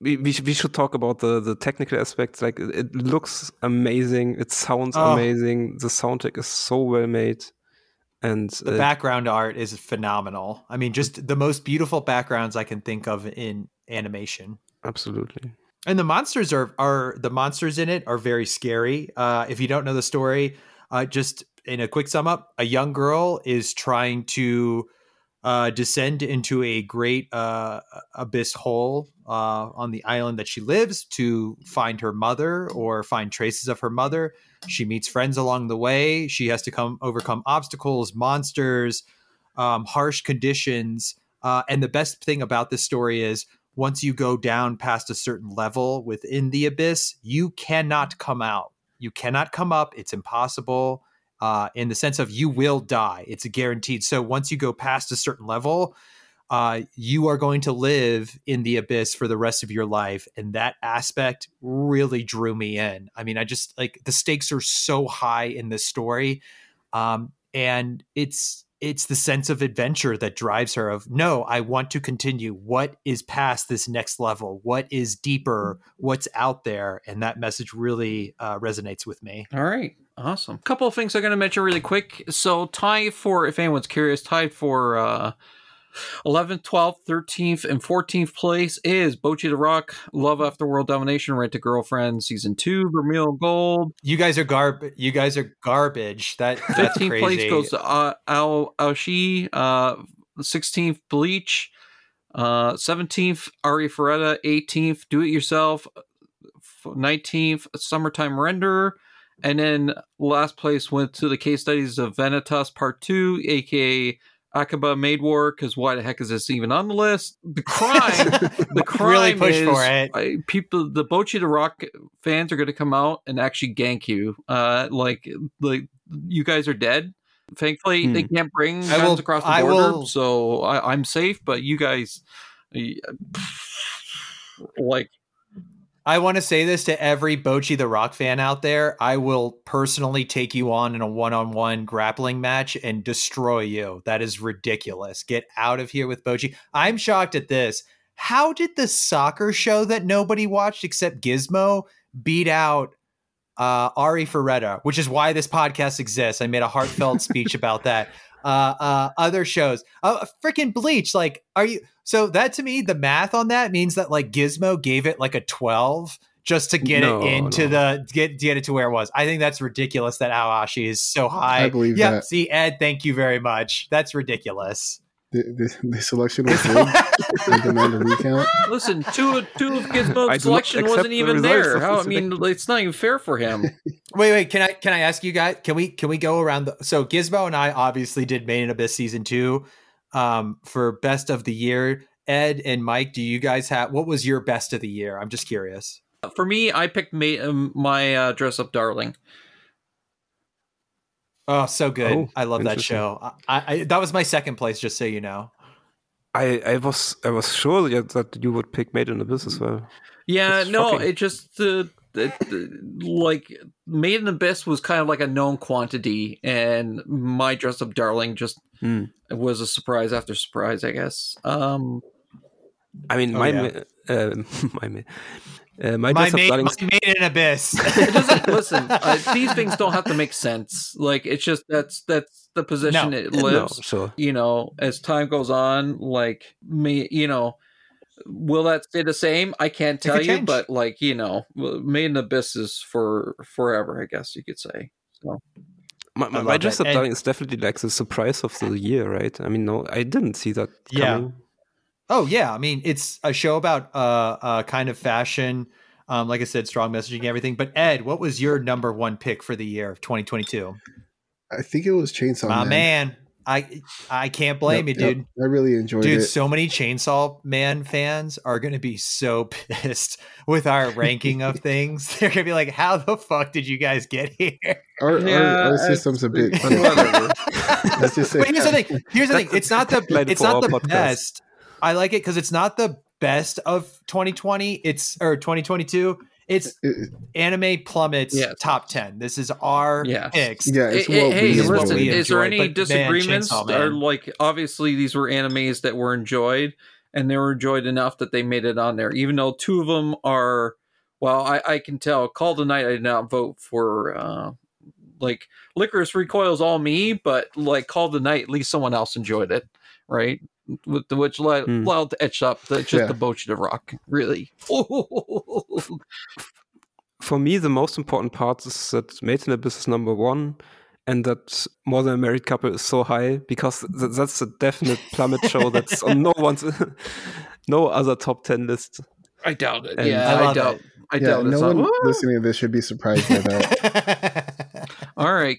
C: we we, we should talk about the the technical aspects like it, it looks amazing it sounds
F: Oh.
C: amazing the soundtrack is so well made and
F: the
C: uh,
F: background art is phenomenal. I mean, just the most beautiful backgrounds I can think of in animation.
C: absolutely
F: And the monsters are are the monsters in it are very scary. Uh, if you don't know the story, uh, just in a quick sum up, a young girl is trying to uh, descend into a great uh, abyss hole uh, on the island that she lives to find her mother or find traces of her mother. She meets friends along the way. She has to come overcome obstacles, monsters, um, harsh conditions. Uh, and the best thing about this story is once you go down past a certain level within the abyss, you cannot come out. You cannot come up. It's impossible uh, in the sense of you will die. It's a guaranteed. So once you go past a certain level, uh, you are going to live in the abyss for the rest of your life. And that aspect really drew me in. I mean, I just like the stakes are so high in this story. Um, and it's it's the sense of adventure that drives her of no i want to continue what is past this next level what is deeper what's out there and that message really uh, resonates with me
I: All right.
E: Awesome. Couple of things I'm going to mention really quick. So, tied for, if anyone's curious, tied for uh, 11th, 12th, 13th, and 14th place is Bocchi the Rock, Love After World Domination, Rent a Girlfriend, Season 2, Vermeil Gold.
F: you guys are garb you guys are garbage that that's
E: 15th
F: crazy
E: place goes to uh, Ao Aoashi, uh, 16th, Bleach. Uh, 17th, Arifureta. 18th, Do It Yourself. 19th, Summertime Render. And then last place went to the case studies of Vanitas Part 2, aka Akiba Maid War, because why the heck is this even on the list? The crime, the crime
F: Really push
E: is
F: for it.
E: I, people, the Bocchi the Rock fans are going to come out and actually gank you. Uh, like, like you guys are dead. Thankfully, they can't bring
F: I
E: guns
F: will-
E: across the
F: I
E: border,
F: will-
E: so I, I'm safe. But you guys, like,
F: I want to say this to every Bocchi the Rock fan out there. I will personally take you on in a one on one grappling match and destroy you. That is ridiculous. Get out of here with Bocchi. I'm shocked at this. How did the soccer show that nobody watched except Gizmo beat out uh, Arifureta, which is why this podcast exists? I made a heartfelt speech about that. Uh, uh, other shows, uh, freaking Bleach. Like, are you? So that to me, the math on that means that like Gizmo gave it like a twelve just to get
C: No,
F: it into
C: no.
F: the get get it to where it was. I think that's ridiculous that Aoashi is so high.
A: I believe
F: yeah,
A: that.
F: see, Ed, thank you very much. That's ridiculous.
A: The, the, the selection was rigged. I demand a recount.
E: listen, two two of Gizmo's
C: do not
E: selection wasn't even
C: results
E: there. How I mean, it's not even fair for him.
F: Wait, wait. Can I can I ask you guys? Can we can we go around the? So Gizmo and I obviously did Made in Abyss season two, um, for best of the year. Ed and Mike, do you guys have what was your best of the year? I'm just curious.
E: For me, I picked ma- um, my uh, dress up darling.
F: Oh, so good!
C: Oh,
F: I love that show. I, I that was my second place, just so you know.
C: I, I was I was sure that that you would pick Made in Abyss as well.
E: Yeah,
C: That's
E: no,
C: shocking.
E: it just uh, it, uh, like Made in the Abyss was kind of like a known quantity, and my dress up darling just
C: Hmm.
E: was a surprise after surprise, I guess. Um,
C: I mean,
F: Oh,
C: my
F: yeah.
C: uh, my ma- uh, my,
F: My
C: dress up
F: made,
C: darlings.
F: my made in abyss.
E: it doesn't listen. Uh, these things don't have to make sense. Like it's just that's that's the position
F: No.
E: it
C: No,
E: lives.
C: sure.
E: you know, as time goes on, like me, you know, will that stay the same? I can't tell you,
F: change.
E: but like you know, Made in Abyss is for forever, I guess you could say. So
C: My, my,
F: love
C: my dress
F: that.
C: up darling is definitely like the surprise of the year, right? I mean, no, I didn't see that
F: Yeah.
C: coming.
F: Oh yeah, I mean it's a show about uh, uh kind of fashion. Um, like I said, strong messaging, everything. But Ed, what was your number one pick for the year of 2022?
A: I think it was Chainsaw
F: My
A: Man.
F: man, I I can't blame
A: Yep,
F: you,
A: yep.
F: dude.
A: I really enjoyed
F: Dude,
A: it.
F: Dude, so many Chainsaw Man fans are going to be so pissed with our ranking of things. They're going to be like, "How the fuck did you guys get here?"
A: our,
E: Yeah,
A: our, our system's a bit.
E: whatever.
A: Let's just say
F: But here's the thing. Here's the thing. It's not the it's not the
C: podcast.
F: best. I like it because it's not the best of 2020. It's or 2022. It's anime plummets
E: Yes.
F: top 10. This is our
E: Yes.
F: picks.
A: yeah, it's
E: Hey,
A: what
E: hey,
A: we
F: is what
E: listen,
F: we
A: enjoyed.
E: is there any
F: but man,
E: disagreements?
F: Man.
E: Or like obviously these were animes that were enjoyed, and they were enjoyed enough that they made it on there. Even though two of them are, well, I, I can tell. Call the night I did not vote for. Uh, like Lycoris Recoil's all me, but like Call the Night, at least someone else enjoyed it, right? With the which let
C: Hmm.
E: allowed to etch up the just
A: Yeah.
E: the Bocchi the Rock, really.
C: For me, the most important part is that Made in Abyss is number one, and that More Than a Married Couple is so high because th- that's a definite plummet show that's on no one's, no other top ten list.
E: I doubt it.
C: And-
E: yeah,
F: I
E: I, doubt.
F: it.
E: I
A: yeah,
E: doubt
A: no
E: it's
A: one
E: on-
A: listening to this should be surprised by that.
E: All right.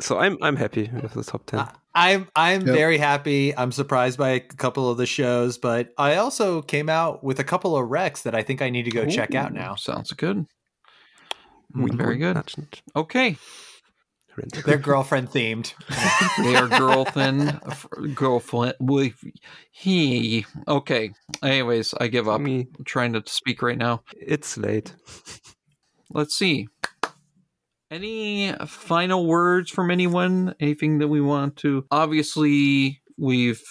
C: So I'm I'm happy with the top ten.
F: I'm I'm
A: Yep.
F: very happy. I'm surprised by a couple of the shows, but I also came out with a couple of recs that I think I need to go check out now.
E: Sounds good.
C: We mm,
E: very good.
C: mentioned
E: Okay.
C: Rent.
F: They're girlfriend themed.
E: They are girlfriend, girlfriend. with He. Okay. Anyways, I give up.
C: Me,
E: I'm trying to speak right now.
C: it's late.
E: Let's see. Any final words from anyone? Anything that we want to? Obviously, we've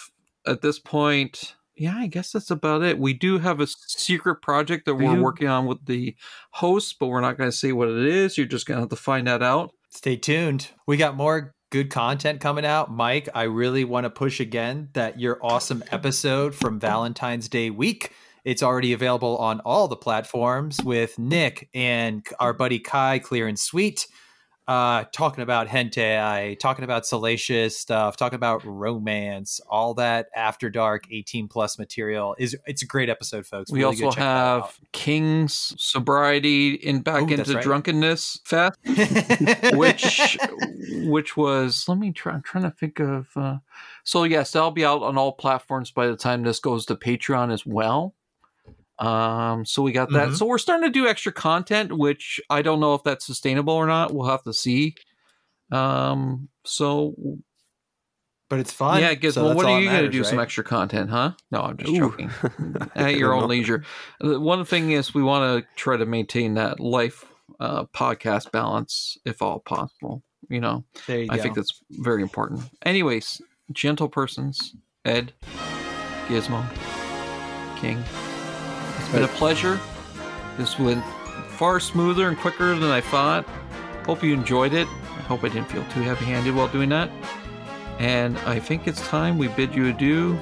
E: at this point. Yeah, I guess that's about it. We do have a secret project that we're working on with the host, but we're not going to say what it is. You're just going to have to find that out.
F: Stay tuned. We got more good content coming out. Mike, I really want to push again that your awesome episode from Valentine's Day week. It's already available on all the platforms with Nick and our buddy Kai, Clear and Sweet. uh, talking about hentai, talking about salacious stuff, talking about romance, all that after dark 18 plus material is it's a great episode, folks.
E: We
F: Really
E: also
F: check that out.
E: have King's sobriety in back
F: Oh, that's
E: into
F: right.
E: drunkenness fest, which which was let me try. I'm trying to think of. Uh, so yes, that'll be out on all platforms by the time this goes to Patreon as well. Um, so we got that.
F: Mhm.
E: So we're starting to do extra content, which I don't know if that's sustainable or not. We'll have to see. Um, so
F: but it's fun.
E: yeah, Gizmo,
F: so that's
E: what are you going to do? Some extra content, huh? No, I'm just
C: Ooh.
E: joking. At your own leisure. One thing is, we want to try to maintain that life uh, podcast balance if all possible. You know,
F: you
E: I
F: go.
E: think that's very important. Anyways, gentle persons, Ed, Gizmo, King. It's been a pleasure. This went far smoother and quicker than I thought. Hope you enjoyed it. I hope I didn't feel too heavy handed while doing that. And I think it's time we bid you adieu.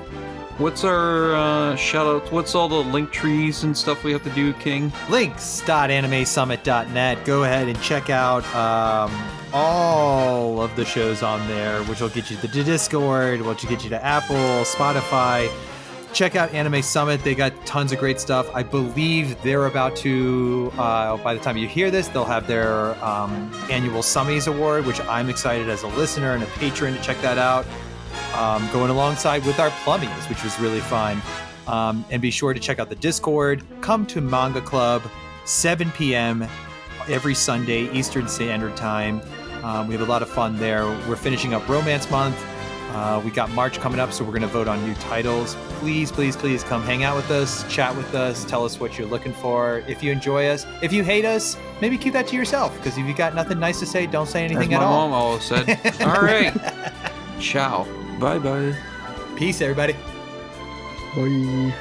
E: What's our uh, shout outs? What's all the link trees and stuff we have to do, King?
F: links.animeplummet.net. Go ahead and check out um, all of the shows on there, which will get you to the Discord, which will get you to Apple, Spotify. Check out Anime Summit. They got tons of great stuff. I believe they're about to, uh, by the time you hear this, they'll have their um, annual Summies Award, which I'm excited as a listener and a patron to check that out. Um, going alongside with our Plummies, which was really fun. Um, and be sure to check out the Discord. Come to Manga Club, 7 p.m. every Sunday, Eastern Standard Time. Um, we have a lot of fun there. We're finishing up Romance Month. Uh, we got March coming up, so we're going to vote on new titles. Please, please, please come hang out with us, chat with us, tell us what you're looking for. If you enjoy us, if you hate us, maybe keep that to yourself. Because if you got nothing nice to say, don't say
E: As
F: anything
E: my
F: at all.
E: mom always said. all right. Ciao.
C: Bye bye.
F: Peace, everybody.
A: Bye.